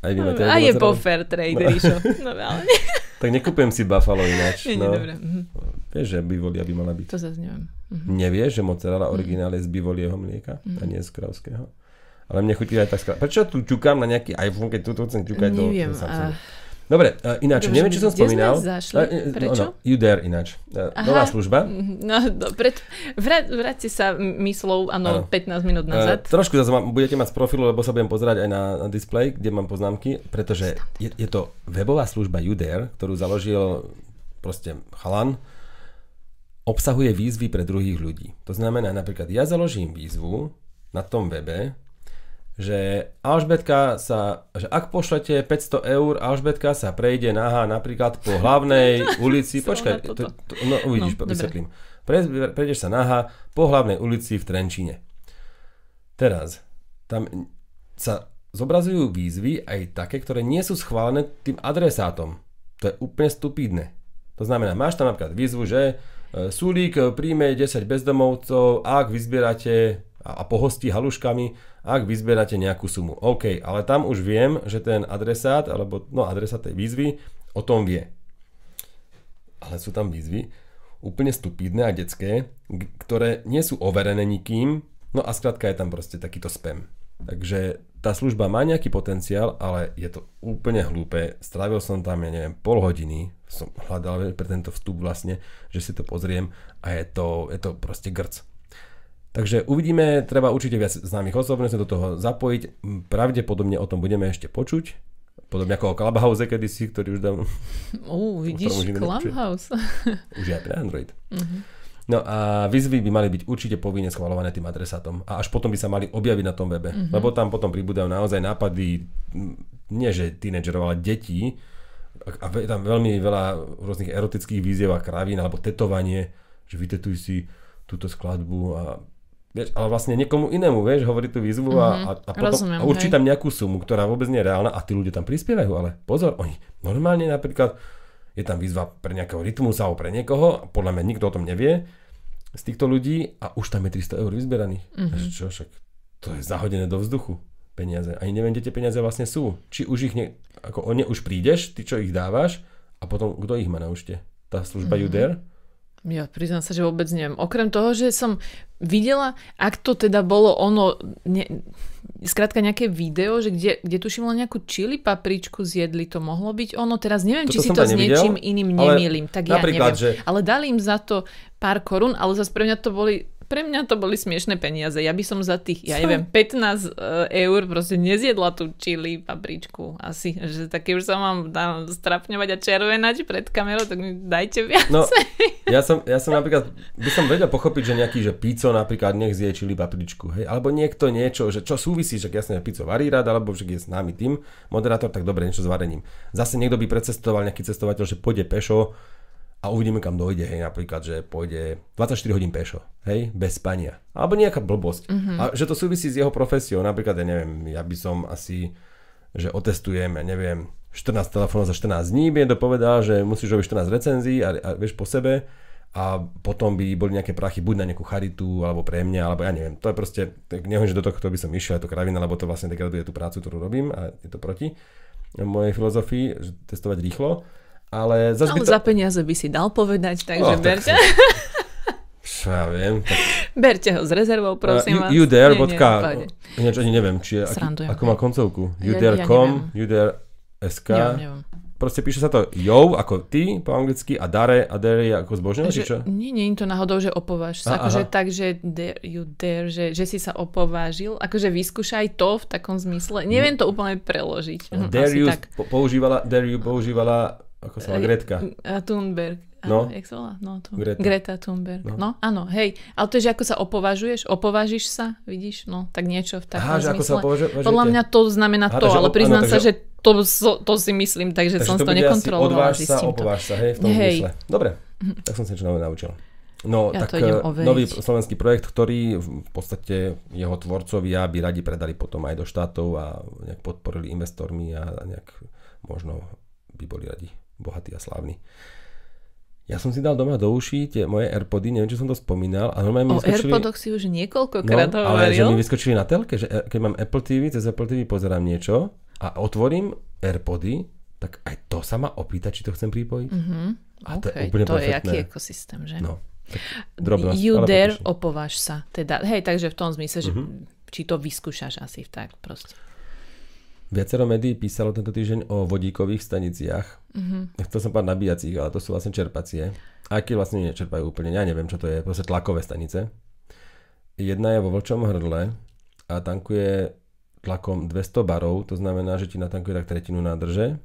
[SPEAKER 2] Aj vy máte
[SPEAKER 1] A je po fair trade, Ríšo. No ale nie.
[SPEAKER 2] Tak nekúpem si Buffalo ináč.
[SPEAKER 1] Nie, nie,
[SPEAKER 2] no.
[SPEAKER 1] dobre. Mhm.
[SPEAKER 2] Vieš, že bivolia by mala byť.
[SPEAKER 1] To zase neviem. Mhm.
[SPEAKER 2] Nevieš, že mozzarella originál je z bivolieho mlieka a nie z kravského? Ale mne chutí aj tak skladba. Prečo tu ťukám na nejaký iPhone, keď tu chcem ťukať.
[SPEAKER 1] Neviem.
[SPEAKER 2] do
[SPEAKER 1] A...
[SPEAKER 2] Samsungu? Dobre, uh, ináč,
[SPEAKER 1] Dobre,
[SPEAKER 2] neviem, čo som spomínal.
[SPEAKER 1] zašli?
[SPEAKER 2] Eh, eh,
[SPEAKER 1] Prečo?
[SPEAKER 2] No, no, you dare ináč. Uh,
[SPEAKER 1] Aha.
[SPEAKER 2] nová služba.
[SPEAKER 1] No, dobre. Vrát, vráťte sa myslou, áno,
[SPEAKER 2] Áno.
[SPEAKER 1] 15 minút
[SPEAKER 2] Uh,
[SPEAKER 1] nazad.
[SPEAKER 2] trošku zase ma- budete mať z profilu, lebo sa budem pozerať aj na, na display, kde mám poznámky, pretože je, je to webová služba Udare, ktorú založil proste chalan, obsahuje výzvy pre druhých ľudí. To znamená, napríklad ja založím výzvu na tom webe, že Alžbetka sa, že ak pošlete 500 eur, Alžbetka sa prejde nahá napríklad po hlavnej ulici, počkaj, to, to, no uvidíš,
[SPEAKER 1] No,
[SPEAKER 2] vysvetlím. Pre, prejdeš sa nahá po hlavnej ulici v Trenčíne. Teraz, tam sa zobrazujú výzvy aj také, ktoré nie sú schválené tým adresátom. To je úplne stupidné. To znamená, máš tam napríklad výzvu, že e, Sulík príjme 10 bezdomovcov, ak vyzbierate a, pohostí haluškami, ak vyzbierate nejakú sumu. OK, ale tam už viem, že ten adresát, alebo no adresát tej výzvy o tom vie. Ale sú tam výzvy úplne stupidné a detské, ktoré nie sú overené nikým, no a skrátka je tam proste takýto spam. Takže tá služba má nejaký potenciál, ale je to úplne hlúpe. Strávil som tam, ja neviem, pol hodiny, som hľadal pre tento vstup vlastne, že si to pozriem a je to, je to proste grc. Takže uvidíme, treba určite viac známych osobností do toho zapojiť. Pravdepodobne o tom budeme ešte počuť. Podobne ako o Clubhouse kedysi, ktorý už
[SPEAKER 1] Ú,
[SPEAKER 2] tom
[SPEAKER 1] vidíš. Clubhouse.
[SPEAKER 2] už je aj pre Android.
[SPEAKER 1] Mhm.
[SPEAKER 2] No a výzvy by mali byť určite povinne schvalované tým adresátom a až potom by sa mali objaviť na tom webe,
[SPEAKER 1] Mhm.
[SPEAKER 2] lebo tam potom pribúdajú naozaj nápady, nie že tínedžerov, ale detí a, tam veľmi veľa rôznych erotických výziev a kravín alebo tetovanie, že vytetuj si túto skladbu a Vieš, ale vlastne niekomu inému, vieš, hovorí tú výzvu a, a, a, potom,
[SPEAKER 1] rozumiem,
[SPEAKER 2] a určí
[SPEAKER 1] hej.
[SPEAKER 2] tam nejakú sumu, ktorá vôbec nie je reálna a tí ľudia tam prispievajú, ale pozor, oni normálne napríklad je tam výzva pre nejakého rytmus alebo pre niekoho, a podľa mňa nikto o tom nevie z týchto ľudí a už tam je 300 eur vyzberaných.
[SPEAKER 1] Mhm.
[SPEAKER 2] Mm-hmm. Čo však, to je zahodené do vzduchu peniaze. Ani neviem, kde tie peniaze vlastne sú. Či už ich, ne, ako o ne už prídeš, ty čo ich dávaš a potom kto ich má na účte? Tá služba
[SPEAKER 1] Mhm.
[SPEAKER 2] mm-hmm. Uder?
[SPEAKER 1] Ja priznám sa, že vôbec neviem. Okrem toho, že som videla, ak to teda bolo ono, ne, skrátka nejaké video, že kde, kde tuším len nejakú čili papričku zjedli, to mohlo byť ono. Teraz neviem, či
[SPEAKER 2] Toto
[SPEAKER 1] si
[SPEAKER 2] som
[SPEAKER 1] to s
[SPEAKER 2] nevidel,
[SPEAKER 1] niečím iným nemýlim. Tak ja neviem.
[SPEAKER 2] že-
[SPEAKER 1] Ale dali im za to pár korún, ale zase pre mňa to boli pre mňa to boli smiešné peniaze. Ja by som za tých, ja neviem, 15 e, eur proste nezjedla tú čili papričku. Asi, že také už sa mám dám strapňovať a červenať pred kamerou, tak mi dajte viac.
[SPEAKER 2] No, ja som, ja som napríklad, by som vedel pochopiť, že nejaký, že pizzo napríklad nech zje čili papričku, hej, alebo niekto niečo, že čo súvisí, že jasne pizzo varí rád, alebo že je s nami tým moderátor, tak dobre, niečo s varením. Zase niekto by precestoval, nejaký cestovateľ, že pôjde pešo a uvidíme, kam dojde, hej, napríklad, že pôjde 24 hodín pešo, hej, bez spania. Alebo nejaká blbosť. Mm-hmm. A že to súvisí s jeho profesiou, napríklad, ja neviem, ja by som asi, že otestujem, ja neviem, 14 telefónov za 14 dní, by to povedal, že musíš robiť 14 recenzií a, a vieš po sebe a potom by boli nejaké prachy buď na nejakú charitu, alebo pre mňa, alebo ja neviem. To je proste, tak neviem, že do tohto by som išiel, je to kravina, lebo to vlastne degraduje tú prácu, ktorú robím a je to proti mojej filozofii, že testovať rýchlo. Ale zase
[SPEAKER 1] Ale
[SPEAKER 2] to...
[SPEAKER 1] za peniaze by si dal povedať, takže
[SPEAKER 2] Oh, tak
[SPEAKER 1] berte,
[SPEAKER 2] Čo ja viem. Tak,
[SPEAKER 1] berte ho s rezervou, prosím
[SPEAKER 2] uh,
[SPEAKER 1] vás.
[SPEAKER 2] you, you dare,
[SPEAKER 1] Nie, nie,
[SPEAKER 2] bodka,
[SPEAKER 1] pohode.
[SPEAKER 2] ináč ani neviem, či je, aký, ako má koncovku. You
[SPEAKER 1] Ja- ja
[SPEAKER 2] SK.
[SPEAKER 1] Neviem, neviem.
[SPEAKER 2] Proste píše sa to yo, ako ty po anglicky a dare a dare je ako zbožné, či čo?
[SPEAKER 1] Nie, nie je to náhodou, že opováž sa.
[SPEAKER 2] A,
[SPEAKER 1] Akože
[SPEAKER 2] aha.
[SPEAKER 1] tak, že dare, you dare, že, že si sa opovážil. Akože vyskúšaj to v takom zmysle. Neviem to úplne preložiť.
[SPEAKER 2] Dare
[SPEAKER 1] asi
[SPEAKER 2] you
[SPEAKER 1] tak.
[SPEAKER 2] po- používala, dare you používala, ako sa volá, Gretka.
[SPEAKER 1] A Thunberg.
[SPEAKER 2] No.
[SPEAKER 1] Jak sa volá? No, tu.
[SPEAKER 2] Greta.
[SPEAKER 1] Greta. Thunberg.
[SPEAKER 2] No.
[SPEAKER 1] No. no, áno, hej. Ale to je, že ako sa opovažuješ, opovážiš sa, vidíš? No, tak niečo v takom
[SPEAKER 2] Aha, že ako sa
[SPEAKER 1] zmysle.
[SPEAKER 2] opovažujete?
[SPEAKER 1] Podľa mňa to znamená
[SPEAKER 2] Aha,
[SPEAKER 1] to,
[SPEAKER 2] takže
[SPEAKER 1] ale priznám
[SPEAKER 2] áno,
[SPEAKER 1] sa,
[SPEAKER 2] takže-
[SPEAKER 1] že to, to si myslím, takže, som
[SPEAKER 2] to
[SPEAKER 1] to nekontrolovala.
[SPEAKER 2] odváž sa,
[SPEAKER 1] to.
[SPEAKER 2] opováž sa, hej, v tom
[SPEAKER 1] Hej.
[SPEAKER 2] zmysle. Dobre, tak som sa niečo nové naučil. No,
[SPEAKER 1] Ja
[SPEAKER 2] tak
[SPEAKER 1] to
[SPEAKER 2] eh, nový slovenský projekt, ktorý v podstate jeho tvorcovia by radi predali potom aj do štátov a nejak podporili investormi a nejak možno by boli radi bohatí a slávni. Ja som si dal doma do uší tie moje Airpody, neviem, či som to spomínal, a normálne mi
[SPEAKER 1] O
[SPEAKER 2] vyskočili...
[SPEAKER 1] Airpodoch si už
[SPEAKER 2] No,
[SPEAKER 1] niekoľkokrát
[SPEAKER 2] ale že mi
[SPEAKER 1] hovoril.
[SPEAKER 2] vyskočili na telke, že e, keď mám Apple TV, cez Apple TV pozerám niečo a otvorím Airpody, tak aj to sa ma opýta, či to chcem pripojiť.
[SPEAKER 1] Mhm.
[SPEAKER 2] A to je
[SPEAKER 1] Okay,
[SPEAKER 2] úplne
[SPEAKER 1] to je
[SPEAKER 2] perfektné.
[SPEAKER 1] aký ekosystém, že?
[SPEAKER 2] No, drobnosť,
[SPEAKER 1] you dare, opováž sa. Teda, hej, takže v tom zmysle, že
[SPEAKER 2] Mhm.
[SPEAKER 1] či to vyskúšaš asi tak proste.
[SPEAKER 2] Viacero médií písalo tento týždeň o vodíkových staniciach.
[SPEAKER 1] Mhm.
[SPEAKER 2] Chcel som povedať nabíjacích, ale to sú vlastne čerpacie. A vlastne nečerpajú úplne, ja neviem, čo to je, proste tlakové stanice. Jedna je vo Vlčom hrdle a tankuje tlakom 200 barov, to znamená, že ti natankuje tak tretinu nádrže.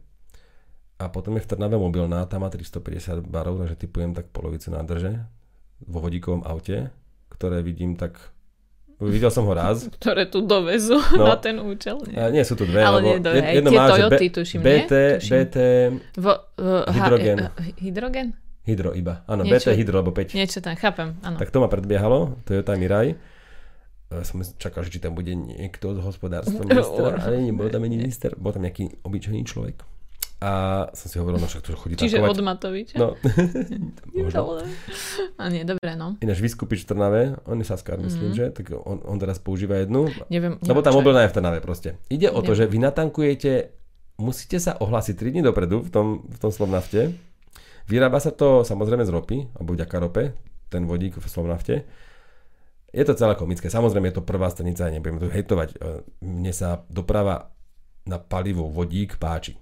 [SPEAKER 2] A potom je v Trnave mobilná, tá má 350 barov, takže typujem tak polovicu nádrže vo vodíkovom aute, ktoré vidím tak... Videl som ho raz,
[SPEAKER 1] Ktoré tu dovezú
[SPEAKER 2] No.
[SPEAKER 1] na ten účel. Nie.
[SPEAKER 2] nie sú tu dve,
[SPEAKER 1] Ale nie, do- hej, tie Toyoty, tuším, nie?
[SPEAKER 2] BT,
[SPEAKER 1] Tuším.
[SPEAKER 2] BT,
[SPEAKER 1] Vo, uh,
[SPEAKER 2] Hydrogen.
[SPEAKER 1] hydrogen?
[SPEAKER 2] Hydro iba. Áno,
[SPEAKER 1] Niečo-
[SPEAKER 2] BT Hydro, alebo 5.
[SPEAKER 1] Niečo tam, chápem, áno.
[SPEAKER 2] Tak to ma predbiehalo, Toyota Mirai. Ja som čakal, že či tam bude niekto z hospodárstva ministra, ale nie, bol tam ani minister, bol tam nejaký obyčajný človek. A som si hovoril, no však to chodí
[SPEAKER 1] Čiže
[SPEAKER 2] tankovať.
[SPEAKER 1] od Matoviča?
[SPEAKER 2] No, možno.
[SPEAKER 1] A nie, dobre, no.
[SPEAKER 2] Ináč vyskupič v Trnave, on je Saskar, myslím, že, tak on, on teraz používa jednu,
[SPEAKER 1] Neviem,
[SPEAKER 2] lebo tá mobilná je v Trnave proste. Ide o to,
[SPEAKER 1] Neviem.
[SPEAKER 2] že vy natankujete, musíte sa ohlásiť 3 dní dopredu v tom, v tom Slovnafte. Vyrába sa to samozrejme z ropy, alebo vďaka rope, ten vodík v Slovnafte. Je to celé komické. Samozrejme je to prvá stanica, nebudem tu hejtovať. E, Mne sa doprava na palivo vodík páči.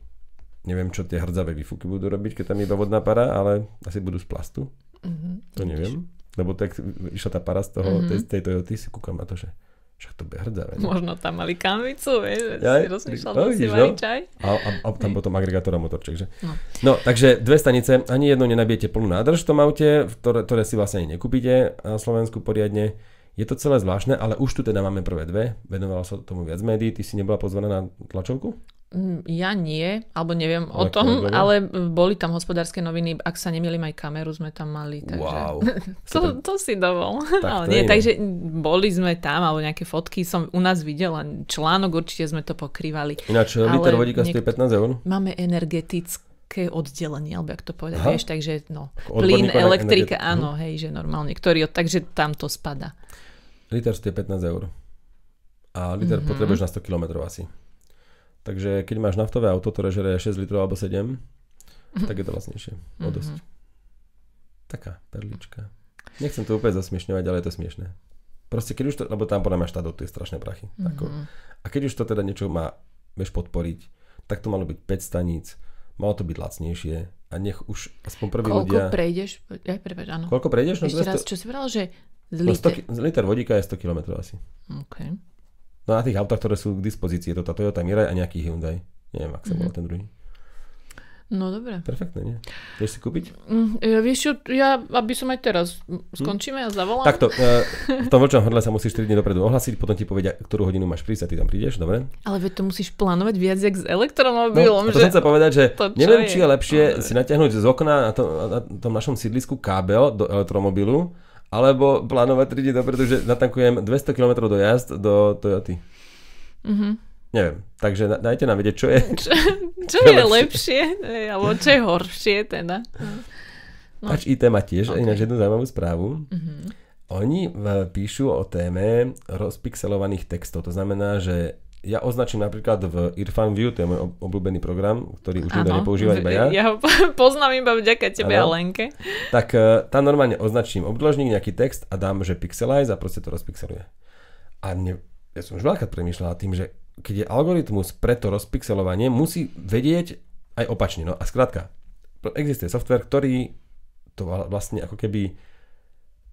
[SPEAKER 2] Neviem, čo tie hrdzavé výfuky budú robiť, keď tam je iba vodná para, ale asi budú z plastu.
[SPEAKER 1] Mhm,
[SPEAKER 2] To neviem. Lebo tak išla tá para z toho,
[SPEAKER 1] Mhm.
[SPEAKER 2] tej, tej Toyoty, si kúkam na to, že však to bude hrdzavé. ne?
[SPEAKER 1] Možno tam mali kanvicu, vieš,
[SPEAKER 2] Jaj,
[SPEAKER 1] si rozmýšľal,
[SPEAKER 2] no,
[SPEAKER 1] si
[SPEAKER 2] no.
[SPEAKER 1] čaj.
[SPEAKER 2] A, a, a tam potom agregátor a motorček, že?
[SPEAKER 1] No.
[SPEAKER 2] No, takže dve stanice, ani jedno nenabijete plnú nádrž v tom aute, ktoré, ktoré si vlastne ani nekúpite na Slovensku poriadne. Je to celé zvláštne, ale už tu teda máme prvé dve. Venovalo sa tomu viac médií. Ty si nebola pozvaná na tlačovku?
[SPEAKER 1] Mm, Ja nie, alebo neviem o
[SPEAKER 2] Ale
[SPEAKER 1] tom,
[SPEAKER 2] kolegovia?
[SPEAKER 1] ale boli tam hospodárske noviny, ak sa nemýlim aj kameru sme tam mali, takže...
[SPEAKER 2] Wow.
[SPEAKER 1] To, to si dovol.
[SPEAKER 2] Tak
[SPEAKER 1] ale nie,
[SPEAKER 2] iné.
[SPEAKER 1] takže boli sme tam, alebo nejaké fotky som u nás videla, článok určite sme to pokrývali.
[SPEAKER 2] Ináč
[SPEAKER 1] Ale
[SPEAKER 2] liter vodíka
[SPEAKER 1] niek-
[SPEAKER 2] stojí 15 eur.
[SPEAKER 1] Máme energetické oddelenie, alebo jak to povedať,
[SPEAKER 2] Aha.
[SPEAKER 1] vieš, takže no, plyn, elektrika,
[SPEAKER 2] energetiku.
[SPEAKER 1] áno, hej, že normálne, ktorý, takže tam to spada.
[SPEAKER 2] Liter stojí 15 eur. A liter
[SPEAKER 1] Mhm.
[SPEAKER 2] potrebuješ na 100 km asi. Takže keď máš naftové auto, ktoré žere 6 litrov alebo 7, tak je to vlastnejšie. O
[SPEAKER 1] Mhm.
[SPEAKER 2] dosť. Taká perlička. Nechcem to úplne zasmiešňovať, ale je to smiešné. Proste keď už to, lebo tam podľa mňa štát dotuje strašné prachy.
[SPEAKER 1] Mhm.
[SPEAKER 2] a keď už to teda niečo má, vieš podporiť, tak to malo byť 5 staníc, malo to byť lacnejšie a nech už aspoň prví
[SPEAKER 1] Koľko
[SPEAKER 2] ľudia...
[SPEAKER 1] prejdeš? Ja, prepáč, áno.
[SPEAKER 2] Koľko prejdeš? No,
[SPEAKER 1] Ešte
[SPEAKER 2] 200
[SPEAKER 1] raz, čo si povedal, že
[SPEAKER 2] no 100,
[SPEAKER 1] liter.
[SPEAKER 2] ki- liter vodíka je 100 km asi.
[SPEAKER 1] Okay.
[SPEAKER 2] No na tých autách, ktoré sú k dispozícii, je to tá Toyota Mirai a nejaký Hyundai. Neviem, ak sa
[SPEAKER 1] Mhm.
[SPEAKER 2] volá ten druhý.
[SPEAKER 1] No dobre.
[SPEAKER 2] Perfektné, nie? Vieš si kúpiť?
[SPEAKER 1] Mm, ja, vieš čo, ja, aby som aj teraz mm, skončíme a zavolám.
[SPEAKER 2] Takto, e, v tom vlčom hrdle sa musíš 3 dní dopredu ohlasiť, potom ti povedia, ktorú hodinu máš prísť a ty tam prídeš, dobre?
[SPEAKER 1] Ale veď to musíš plánovať viac jak s
[SPEAKER 2] No,
[SPEAKER 1] elektromobilom,
[SPEAKER 2] to
[SPEAKER 1] že...
[SPEAKER 2] som chcel povedať, že
[SPEAKER 1] to
[SPEAKER 2] neviem,
[SPEAKER 1] je?
[SPEAKER 2] či je lepšie
[SPEAKER 1] No,
[SPEAKER 2] si natiahnuť z okna na, to, na tom našom sídlisku kábel do elektromobilu, alebo plánovať 3 dní dopredu, že natankujem 200 km do jazd do Toyoty.
[SPEAKER 1] Mhm.
[SPEAKER 2] Neviem, takže dajte nám vedieť, čo je.
[SPEAKER 1] Čo, čo
[SPEAKER 2] je lepšie?
[SPEAKER 1] alebo čo je horšie teda. No.
[SPEAKER 2] Pač IT má tiež
[SPEAKER 1] Ok.
[SPEAKER 2] ináč jednu zaujímavú správu.
[SPEAKER 1] Mhm.
[SPEAKER 2] Oni píšu o téme rozpixelovaných textov. To znamená, že ja označím napríklad v Irfan View, to je môj ob- obľúbený program, ktorý už nikto nepoužíva, iba ja.
[SPEAKER 1] Ja ho poznám iba vďaka tebe a
[SPEAKER 2] Áno.
[SPEAKER 1] Lenke.
[SPEAKER 2] Tak eh, tam normálne označím obdĺžnik, nejaký text a dám, že pixelize a proste to rozpixeluje. A mne, ja som už veľakrát premýšľal tým, že keď je algoritmus pre to rozpixelovanie, musí vedieť aj opačne. No a skrátka, existuje software, ktorý to vla- vlastne ako keby,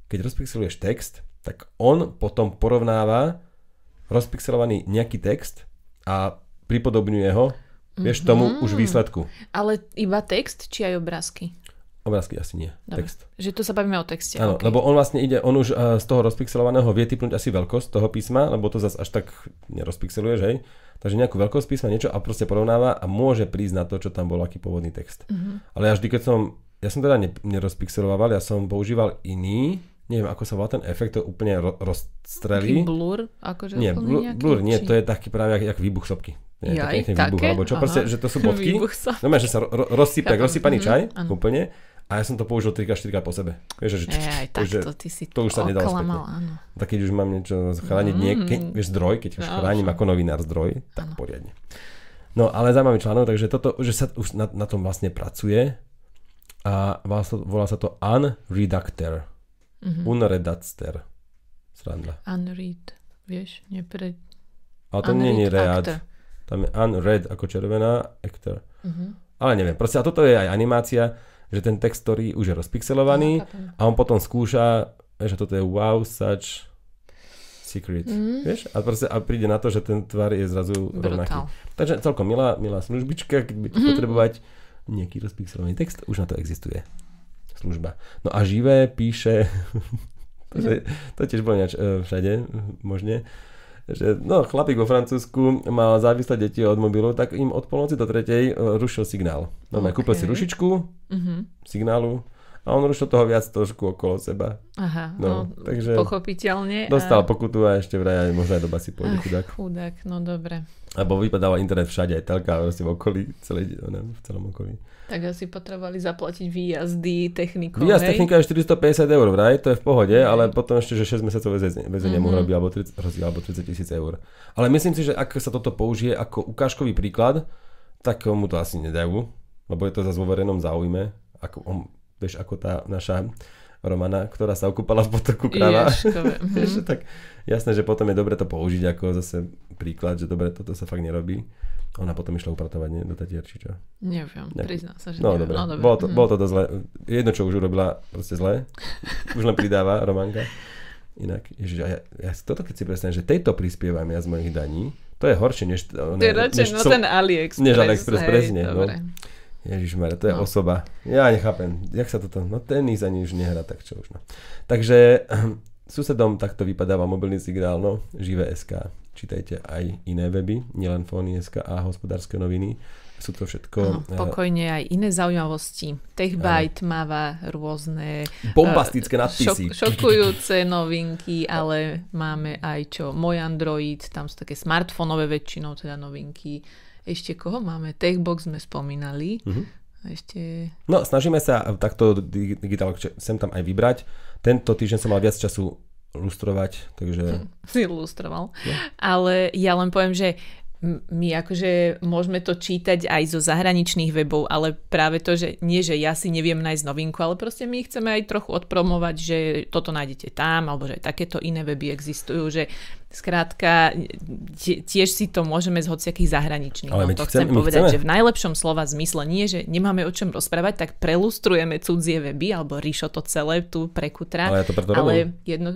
[SPEAKER 2] keď rozpixeluješ text, tak on potom porovnáva rozpixelovaný nejaký text a pripodobňuje ho, vieš, tomu už výsledku.
[SPEAKER 1] Ale iba text, či aj obrázky?
[SPEAKER 2] Obrázky asi nie,
[SPEAKER 1] Dobre.
[SPEAKER 2] text.
[SPEAKER 1] Že tu sa bavíme o texte.
[SPEAKER 2] Áno,
[SPEAKER 1] ok.
[SPEAKER 2] lebo on vlastne ide, on už eh, z toho rozpixelovaného vie typnúť asi veľkosť toho písma, lebo to zase až tak nerozpixeluješ, hej. Takže nejakú veľkosť písma, niečo a proste porovnáva a môže prísť na to, čo tam bol, aký pôvodný text.
[SPEAKER 1] Mhm.
[SPEAKER 2] Ale ja vždy, keď som, ja som teda ne, nerozpixeloval, ja som používal iný, neviem, ako sa volá ten efekt, to úplne ro,
[SPEAKER 1] Taký
[SPEAKER 2] rozstrelí.
[SPEAKER 1] blur? Akože
[SPEAKER 2] Nie, blur,
[SPEAKER 1] nejaký,
[SPEAKER 2] blur nie,
[SPEAKER 1] či-
[SPEAKER 2] to je taký práve jak, jak výbuch sopky. Nie,
[SPEAKER 1] Jaj,
[SPEAKER 2] taký
[SPEAKER 1] také?
[SPEAKER 2] výbuch, alebo čo,
[SPEAKER 1] Aha.
[SPEAKER 2] proste, že to sú bodky. No že sa ro, ro, rozsype, rozsypaný
[SPEAKER 1] Mhm,
[SPEAKER 2] čaj,
[SPEAKER 1] áno.
[SPEAKER 2] úplne. A ja som to použil 3 4 po sebe. Vieš, že,
[SPEAKER 1] Aj, tak
[SPEAKER 2] že
[SPEAKER 1] to ty si
[SPEAKER 2] to už sa nedalo
[SPEAKER 1] áno.
[SPEAKER 2] tak keď už mám niečo chrániť,
[SPEAKER 1] Mm.
[SPEAKER 2] nie, keď, vieš, zdroj, keď už
[SPEAKER 1] No,
[SPEAKER 2] chránim ako novinár zdroj, tak poriadne. No, ale zaujímavý článok, takže toto, že sa už na, na tom vlastne pracuje a volá sa to unreductor.
[SPEAKER 1] Mhm.
[SPEAKER 2] Unredacter. Sranda.
[SPEAKER 1] Unread, vieš, nepre...
[SPEAKER 2] Ale to nie je read. Tam je unread ako červená, actor.
[SPEAKER 1] Mhm.
[SPEAKER 2] Ale neviem, proste a toto je aj animácia, že ten text, ktorý už je rozpixelovaný
[SPEAKER 1] chápem.
[SPEAKER 2] a on potom skúša, a toto je wow, such secret.
[SPEAKER 1] Mm.
[SPEAKER 2] Vieš? A, proste, a príde na to, že ten tvar je zrazu rovnaký.
[SPEAKER 1] Brutál.
[SPEAKER 2] Takže celkom milá, milá službička, keď budete
[SPEAKER 1] Mhm.
[SPEAKER 2] potrebovať nejaký rozpixelovaný text, už na to existuje služba. No a živé píše, to, je, to tiež bolo ináč e, všade, možne, že no, chlapík vo Francúzsku mal závislé deti od mobilu, tak im od polnoci do tretej e, rušil signál. No, okay. kúpil si rušičku
[SPEAKER 1] Mhm.
[SPEAKER 2] signálu a on rušil toho viac trošku okolo seba.
[SPEAKER 1] Aha,
[SPEAKER 2] No,
[SPEAKER 1] no,
[SPEAKER 2] takže
[SPEAKER 1] pochopiteľne.
[SPEAKER 2] Dostal
[SPEAKER 1] a...
[SPEAKER 2] pokutu a ešte vraj aj možno aj do basy pôjde
[SPEAKER 1] Ach,
[SPEAKER 2] chudák.
[SPEAKER 1] chudák, no dobre.
[SPEAKER 2] Lebo vypadával internet všade, aj telka v okolí, celé, ne, v celom okolí.
[SPEAKER 1] Tak asi potrebovali zaplatiť výjazdy technikou,
[SPEAKER 2] Výjazd technika je 450 eur vraj, to je v pohode, ale potom ešte, že 6 mesiacov väzenia, väzenia mu hrozí, alebo 30, hrozí, alebo 30 tisíc eur. Ale myslím si, že ak sa toto použije ako ukážkový príklad, tak mu to asi nedajú, lebo je to zase vo verejnom záujme. Ako on, vieš, ako tá naša Romana, ktorá sa okúpala v potoku
[SPEAKER 1] mhm.
[SPEAKER 2] Vieš, že tak jasné, že potom je dobre to použiť ako zase príklad, že dobre, toto sa fakt nerobí. Ona potom išla upratovať, nie? Do Tatier, či čo?
[SPEAKER 1] Neviem,
[SPEAKER 2] Ne.
[SPEAKER 1] priznám sa, že
[SPEAKER 2] No
[SPEAKER 1] neviem.
[SPEAKER 2] dobre,
[SPEAKER 1] No, dobre.
[SPEAKER 2] bolo, to,
[SPEAKER 1] mhm.
[SPEAKER 2] bolo to dosť zle. Jedno, čo už urobila, proste zle. Už len pridáva Romanka. Inak, ježiš, ja, ja toto keď si predstavím, že tejto prispievam ja z mojich daní, to je horšie, než...
[SPEAKER 1] To je radšej, no ten AliExpress.
[SPEAKER 2] než AliExpress,
[SPEAKER 1] hej,
[SPEAKER 2] presne, no.
[SPEAKER 1] Dobre.
[SPEAKER 2] Ježišmar, to je
[SPEAKER 1] No.
[SPEAKER 2] osoba. Ja nechápem, jak sa toto, no tenis ani už nehra, tak čo už no. Takže susedom takto vypadáva mobilný signál, no, živé SK. Čítajte aj iné weby, nielen Fóny.sk a hospodárske noviny. Sú to všetko
[SPEAKER 1] Áno,
[SPEAKER 2] eh,
[SPEAKER 1] pokojne aj iné zaujímavosti. TechByte máva rôzne
[SPEAKER 2] bombastické
[SPEAKER 1] eh,
[SPEAKER 2] nadpisy.
[SPEAKER 1] šok, šokujúce novinky, ale máme aj čo, môj Android, tam sú také smartfónové väčšinou teda novinky. Ešte koho máme? Techbox sme spomínali.
[SPEAKER 2] Mhm.
[SPEAKER 1] A Ešte...
[SPEAKER 2] No, snažíme sa takto dig- digitál sem tam aj vybrať. Tento týždeň som mal viac času lustrovať, takže
[SPEAKER 1] si ilustroval.
[SPEAKER 2] No.
[SPEAKER 1] Ale ja len poviem, že my akože môžeme to čítať aj zo zahraničných webov, ale práve to, že nie, že ja si neviem nájsť novinku, ale proste my chceme aj trochu odpromovať, že toto nájdete tam, alebo že takéto iné weby existujú, že skrátka tie- tiež si to môžeme z hociakých zahraničných.
[SPEAKER 2] Ale
[SPEAKER 1] no to
[SPEAKER 2] chcem-
[SPEAKER 1] chcem povedať,
[SPEAKER 2] chceme.
[SPEAKER 1] že v najlepšom slova zmysle nie, že nemáme o čom rozprávať, tak prelustrujeme cudzie weby, alebo Ríšo to celé tu prekutra.
[SPEAKER 2] ale ja to preto robím.
[SPEAKER 1] Ale jedno...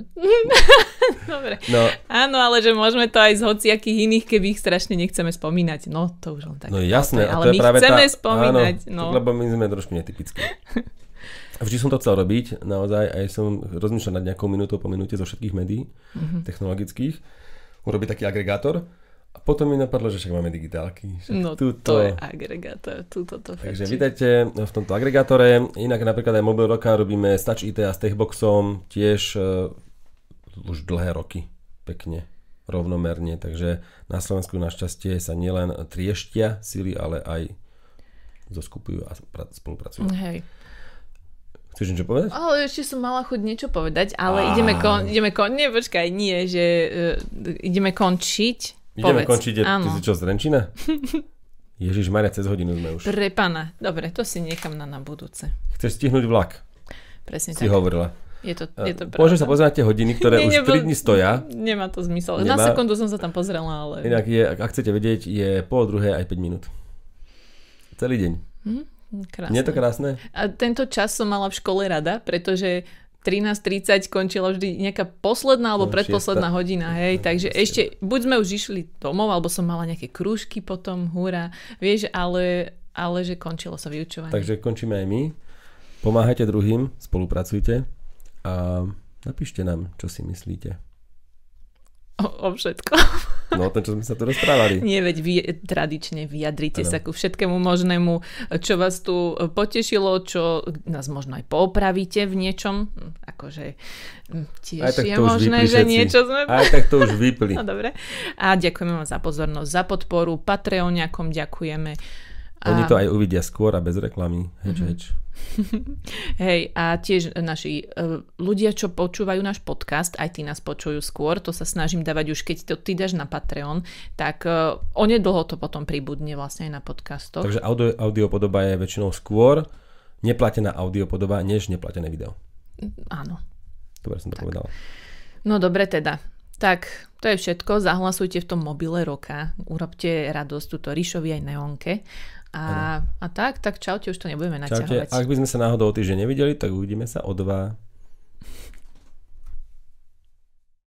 [SPEAKER 1] Dobre.
[SPEAKER 2] No,
[SPEAKER 1] Áno, ale že môžeme to aj z hociakých iných, keby ich strašne nechceme spomínať. No, to už len tak.
[SPEAKER 2] no jasné,
[SPEAKER 1] ale my
[SPEAKER 2] práve
[SPEAKER 1] chceme
[SPEAKER 2] tá,
[SPEAKER 1] spomínať.
[SPEAKER 2] áno,
[SPEAKER 1] no.
[SPEAKER 2] lebo my sme trošku netypickí. Vždy som to chcel robiť, naozaj, aj som rozmýšľal nad nejakou minútou po minúte zo všetkých médií
[SPEAKER 1] Mhm.
[SPEAKER 2] technologických, urobiť taký agregátor a potom mi napadlo, že však máme digitálky. Však
[SPEAKER 1] No,
[SPEAKER 2] tuto.
[SPEAKER 1] to je agregátor. Tuto to
[SPEAKER 2] Takže vítajte v tomto agregátore. Inak napríklad aj Mobil Roka robíme s Touch IT a s Techboxom tiež uh, už dlhé roky. Pekne, rovnomerne. Takže na Slovensku našťastie sa nielen trieštia sily, ale aj zoskupujú a pra- spolupracujú.
[SPEAKER 1] Hej.
[SPEAKER 2] Chceš niečo povedať?
[SPEAKER 1] Ale ešte som mala chuť niečo povedať, ale
[SPEAKER 2] Á.
[SPEAKER 1] ideme, kon, ideme kon... Nie, počkaj, nie, že uh, ideme končiť
[SPEAKER 2] Ideme
[SPEAKER 1] Povedz.
[SPEAKER 2] končiť, je, ty si čo, z Renčina? Ježiš Maria, cez hodinu sme už.
[SPEAKER 1] Pre pána. Dobre, to si nechám na, na budúce.
[SPEAKER 2] Chceš stihnúť vlak,
[SPEAKER 1] Presne
[SPEAKER 2] si
[SPEAKER 1] tak.
[SPEAKER 2] hovorila.
[SPEAKER 1] Je to, je to
[SPEAKER 2] Môžeš sa
[SPEAKER 1] pravda.
[SPEAKER 2] pozrieť na tie hodiny, ktoré
[SPEAKER 1] Nie,
[SPEAKER 2] už
[SPEAKER 1] nebo-
[SPEAKER 2] 3 dní stoja.
[SPEAKER 1] Nemá to zmysel. Na
[SPEAKER 2] Nemá.
[SPEAKER 1] sekundu som sa tam pozrela, ale...
[SPEAKER 2] Inak je, ak chcete vedieť, je pol druhé aj 5 minút. Celý deň.
[SPEAKER 1] Krásne.
[SPEAKER 2] Nie je to krásne?
[SPEAKER 1] A tento čas som mala v škole rada, pretože 13.30 končila vždy nejaká posledná alebo
[SPEAKER 2] No,
[SPEAKER 1] predposledná
[SPEAKER 2] šiesta.
[SPEAKER 1] hodina, hej, takže ešte, buď sme už išli domov, alebo som mala nejaké krúžky potom, húra, vieš, ale, ale že končilo sa vyučovanie.
[SPEAKER 2] Takže končíme aj my. Pomáhajte druhým, spolupracujte a napíšte nám, čo si myslíte.
[SPEAKER 1] O, o všetko.
[SPEAKER 2] No o tom, čo sme sa tu rozprávali.
[SPEAKER 1] Nie, veď vy tradične vyjadrite
[SPEAKER 2] Áno.
[SPEAKER 1] sa ku všetkému možnému, čo vás tu potešilo, čo nás možno aj poopravíte v niečom. Hm, Akože hm, tiež
[SPEAKER 2] Aj tak
[SPEAKER 1] je možné,
[SPEAKER 2] vypli
[SPEAKER 1] že
[SPEAKER 2] všetci.
[SPEAKER 1] niečo sme...
[SPEAKER 2] Aj tak to už vypli.
[SPEAKER 1] No dobre. A ďakujeme vám za pozornosť, za podporu. Patreoniakom ďakujeme.
[SPEAKER 2] Oni to aj uvidia skôr a bez reklamy. Heč,
[SPEAKER 1] Mhm.
[SPEAKER 2] heč.
[SPEAKER 1] Hej, a tiež naši uh, ľudia, čo počúvajú náš podcast, aj tí nás počujú skôr, to sa snažím dávať už, keď to ty dáš na Patreon, tak uh, onedlho to potom pribudne vlastne aj na podcastoch.
[SPEAKER 2] Takže audio, audiopodoba je väčšinou skôr neplatená audiopodoba, než neplatené video.
[SPEAKER 1] Áno.
[SPEAKER 2] Dobre som to povedal.
[SPEAKER 1] No dobre teda. Tak, to je všetko. Zahlasujte v tom mobile roka. Urobte radosť túto Ríšovi aj Neonke. A, a tak, tak čaute, už to nebudeme
[SPEAKER 2] Čaute.
[SPEAKER 1] naťahovať.
[SPEAKER 2] Ak by sme sa náhodou o týždeň nevideli, tak uvidíme sa o dva.